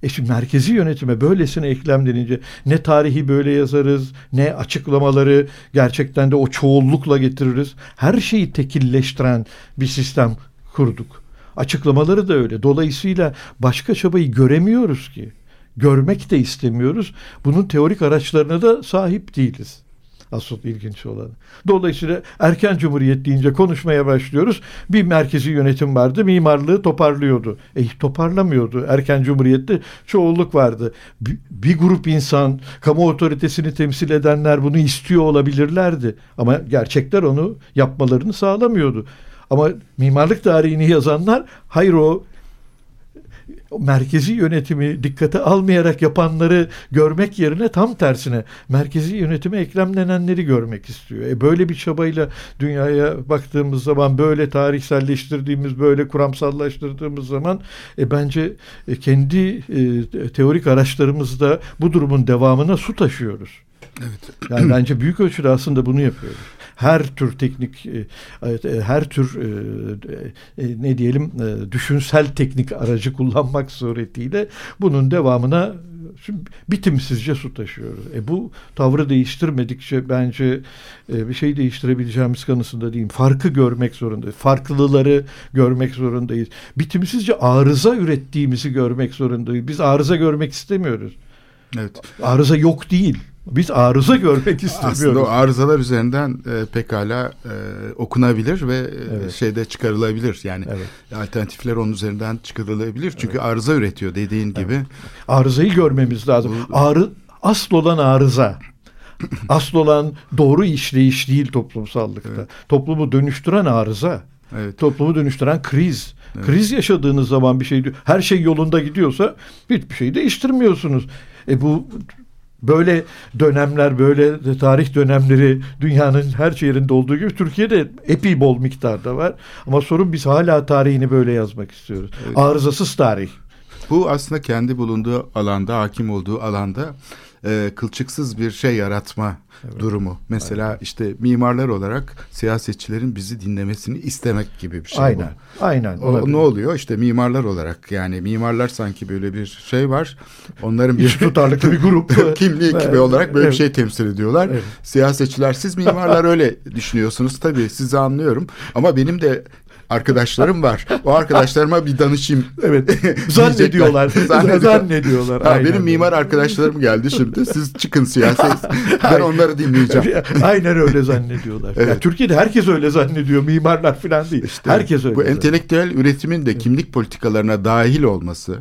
E şimdi merkezi yönetime böylesine eklemlenince ne tarihi böyle yazarız, ne açıklamaları gerçekten de o çoğullukla getiririz. Her şeyi tekilleştiren bir sistem kurduk. Açıklamaları da öyle. Dolayısıyla başka çabayı göremiyoruz ki. Görmek de istemiyoruz. Bunun teorik araçlarına da sahip değiliz. Asıl ilginç olan. Dolayısıyla erken cumhuriyet deyince konuşmaya başlıyoruz. Bir merkezi yönetim vardı. Mimarlığı toparlıyordu. E toparlamıyordu. Erken cumhuriyette çoğunluk vardı. Bir, bir grup insan, kamu otoritesini temsil edenler bunu istiyor olabilirlerdi. Ama gerçekler onu yapmalarını sağlamıyordu. Ama mimarlık tarihini yazanlar hayır o merkezi yönetimi dikkate almayarak yapanları görmek yerine tam tersine merkezi yönetime eklemlenenleri görmek istiyor. E böyle bir çabayla dünyaya baktığımız zaman böyle tarihselleştirdiğimiz, böyle kuramsallaştırdığımız zaman e, bence e, kendi e, teorik araçlarımızda bu durumun devamına su taşıyoruz. evet Yani bence büyük ölçüde aslında bunu yapıyoruz. Her tür teknik, e, evet, e, her tür e, e, ne diyelim e, düşünsel teknik aracı kullanmak suretiyle bunun devamına şimdi bitimsizce su taşıyoruz. E bu tavrı değiştirmedikçe bence e, bir şey değiştirebileceğimiz kanısında değilim. Farkı görmek zorundayız. Farklılıları görmek zorundayız. Bitimsizce arıza ürettiğimizi görmek zorundayız. Biz arıza görmek istemiyoruz. evet Arıza yok değil. Biz arıza görmek istemiyoruz. aslında o arızalar üzerinden e, pekala e, okunabilir ve e, Evet. şeyde çıkarılabilir yani Evet. alternatifler onun üzerinden çıkarılabilir çünkü arıza üretiyor dediğin gibi Arızayı görmemiz lazım. Ağrı, asıl olan arıza. Asıl olan doğru işleyiş değil toplumsallıkta. Toplumu dönüştüren arıza. Evet. Toplumu dönüştüren kriz. Kriz yaşadığınız zaman bir şey her şey yolunda gidiyorsa hiçbir şey değiştirmiyorsunuz. E bu böyle dönemler, böyle tarih dönemleri dünyanın her yerinde olduğu gibi Türkiye'de epey bol miktarda var. Ama sorun biz hala tarihini böyle yazmak istiyoruz. Arızasız tarih. Bu aslında kendi bulunduğu alanda, hakim olduğu alanda e, kılçıksız bir şey yaratma durumu. Mesela işte mimarlar olarak siyasetçilerin bizi dinlemesini istemek gibi bir şey aynen. bu. Aynen. O, olabilir. ne oluyor? İşte mimarlar olarak yani mimarlar sanki böyle bir şey var. Onların bir tutarlıklı bir grup. kimliği gibi Evet, olarak böyle evet. bir şey temsil ediyorlar. Evet. Siyasetçiler siz mimarlar öyle düşünüyorsunuz tabii sizi anlıyorum. Ama benim de arkadaşlarım var. O arkadaşlarıma bir danışayım. Evet. Zannediyorlar. Zannediyorlar. Zannediyorlar. Ha, benim mimar arkadaşlarım geldi şimdi. Siz çıkın siyaset. Ben onları dinleyeceğim. Aynen öyle zannediyorlar. Evet. Ya Türkiye'de herkes öyle zannediyor. Mimarlar falan değil. herkes öyle. Bu zannediyor. entelektüel üretimin de kimlik politikalarına dahil olması.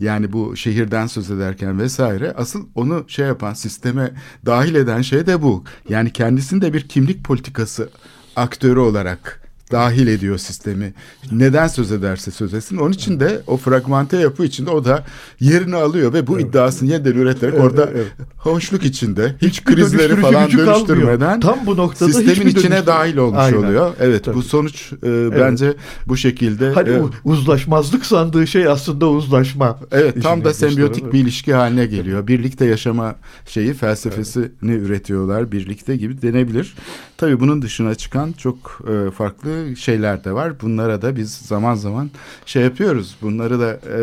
Yani bu şehirden söz ederken vesaire asıl onu şey yapan sisteme dahil eden şey de bu. Yani kendisini de bir kimlik politikası aktörü olarak dahil ediyor sistemi. Neden söz ederse söz etsin. Onun için de o fragmente yapı içinde o da yerini alıyor ve bu iddiasını yeniden üreterek orada hoşluk içinde hiç Hiçbir krizleri falan kalmıyor. dönüştürmeden Tam bu noktada sistemin içine dahil olmuş Aynen. oluyor. Evet Tabii. bu sonuç e, bence bu şekilde Hani e, uzlaşmazlık sandığı şey aslında uzlaşma. Evet tam da sembiyotik bir ilişki haline geliyor. Birlikte yaşama şeyi felsefesini üretiyorlar. Birlikte gibi denebilir. Tabii bunun dışına çıkan çok e, farklı şeyler de var. Bunlara da biz zaman zaman şey yapıyoruz. Bunları da e,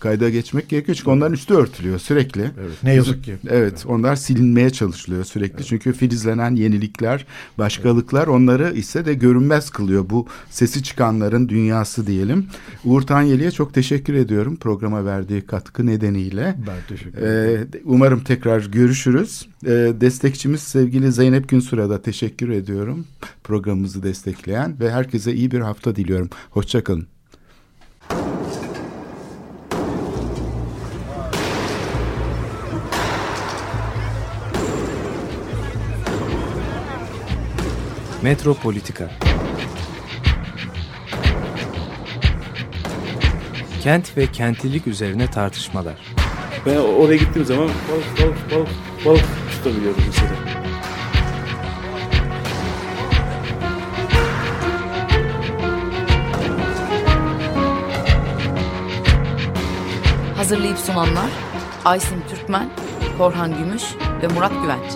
kayda geçmek gerekiyor. Çünkü onların üstü örtülüyor sürekli. Evet, ne yazık ki. Evet onlar silinmeye çalışılıyor sürekli. Çünkü filizlenen yenilikler, başkalıklar onları ise de görünmez kılıyor. Bu sesi çıkanların dünyası diyelim. Uğur Tanyeli'ye çok teşekkür ediyorum programa verdiği katkı nedeniyle. Ben teşekkür ederim. Ee, umarım tekrar görüşürüz. Ee, destekçimiz sevgili Zeynep Günsur'a da teşekkür ediyorum. Programımızı destekleyen ve herkese iyi bir hafta diliyorum. Hoşçakalın. Metropolitika Kent ve kentlilik üzerine tartışmalar. Ben oraya gittiğim zaman balık balık balık balık tutabiliyorum mesela. Hazırlayıp sunanlar Aysin Türkmen, Korhan Gümüş ve Murat Güvenç.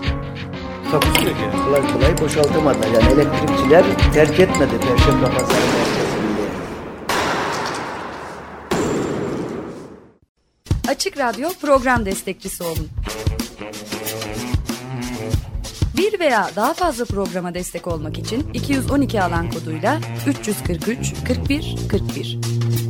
Takusuyor ki. Kolay kolay boşaltamadılar. Yani elektrikçiler terk etmedi Perşembe Pazarı merkezini. Açık Radyo program destekçisi olun. Bir veya daha fazla programa destek olmak için 212 alan koduyla 343 41 41.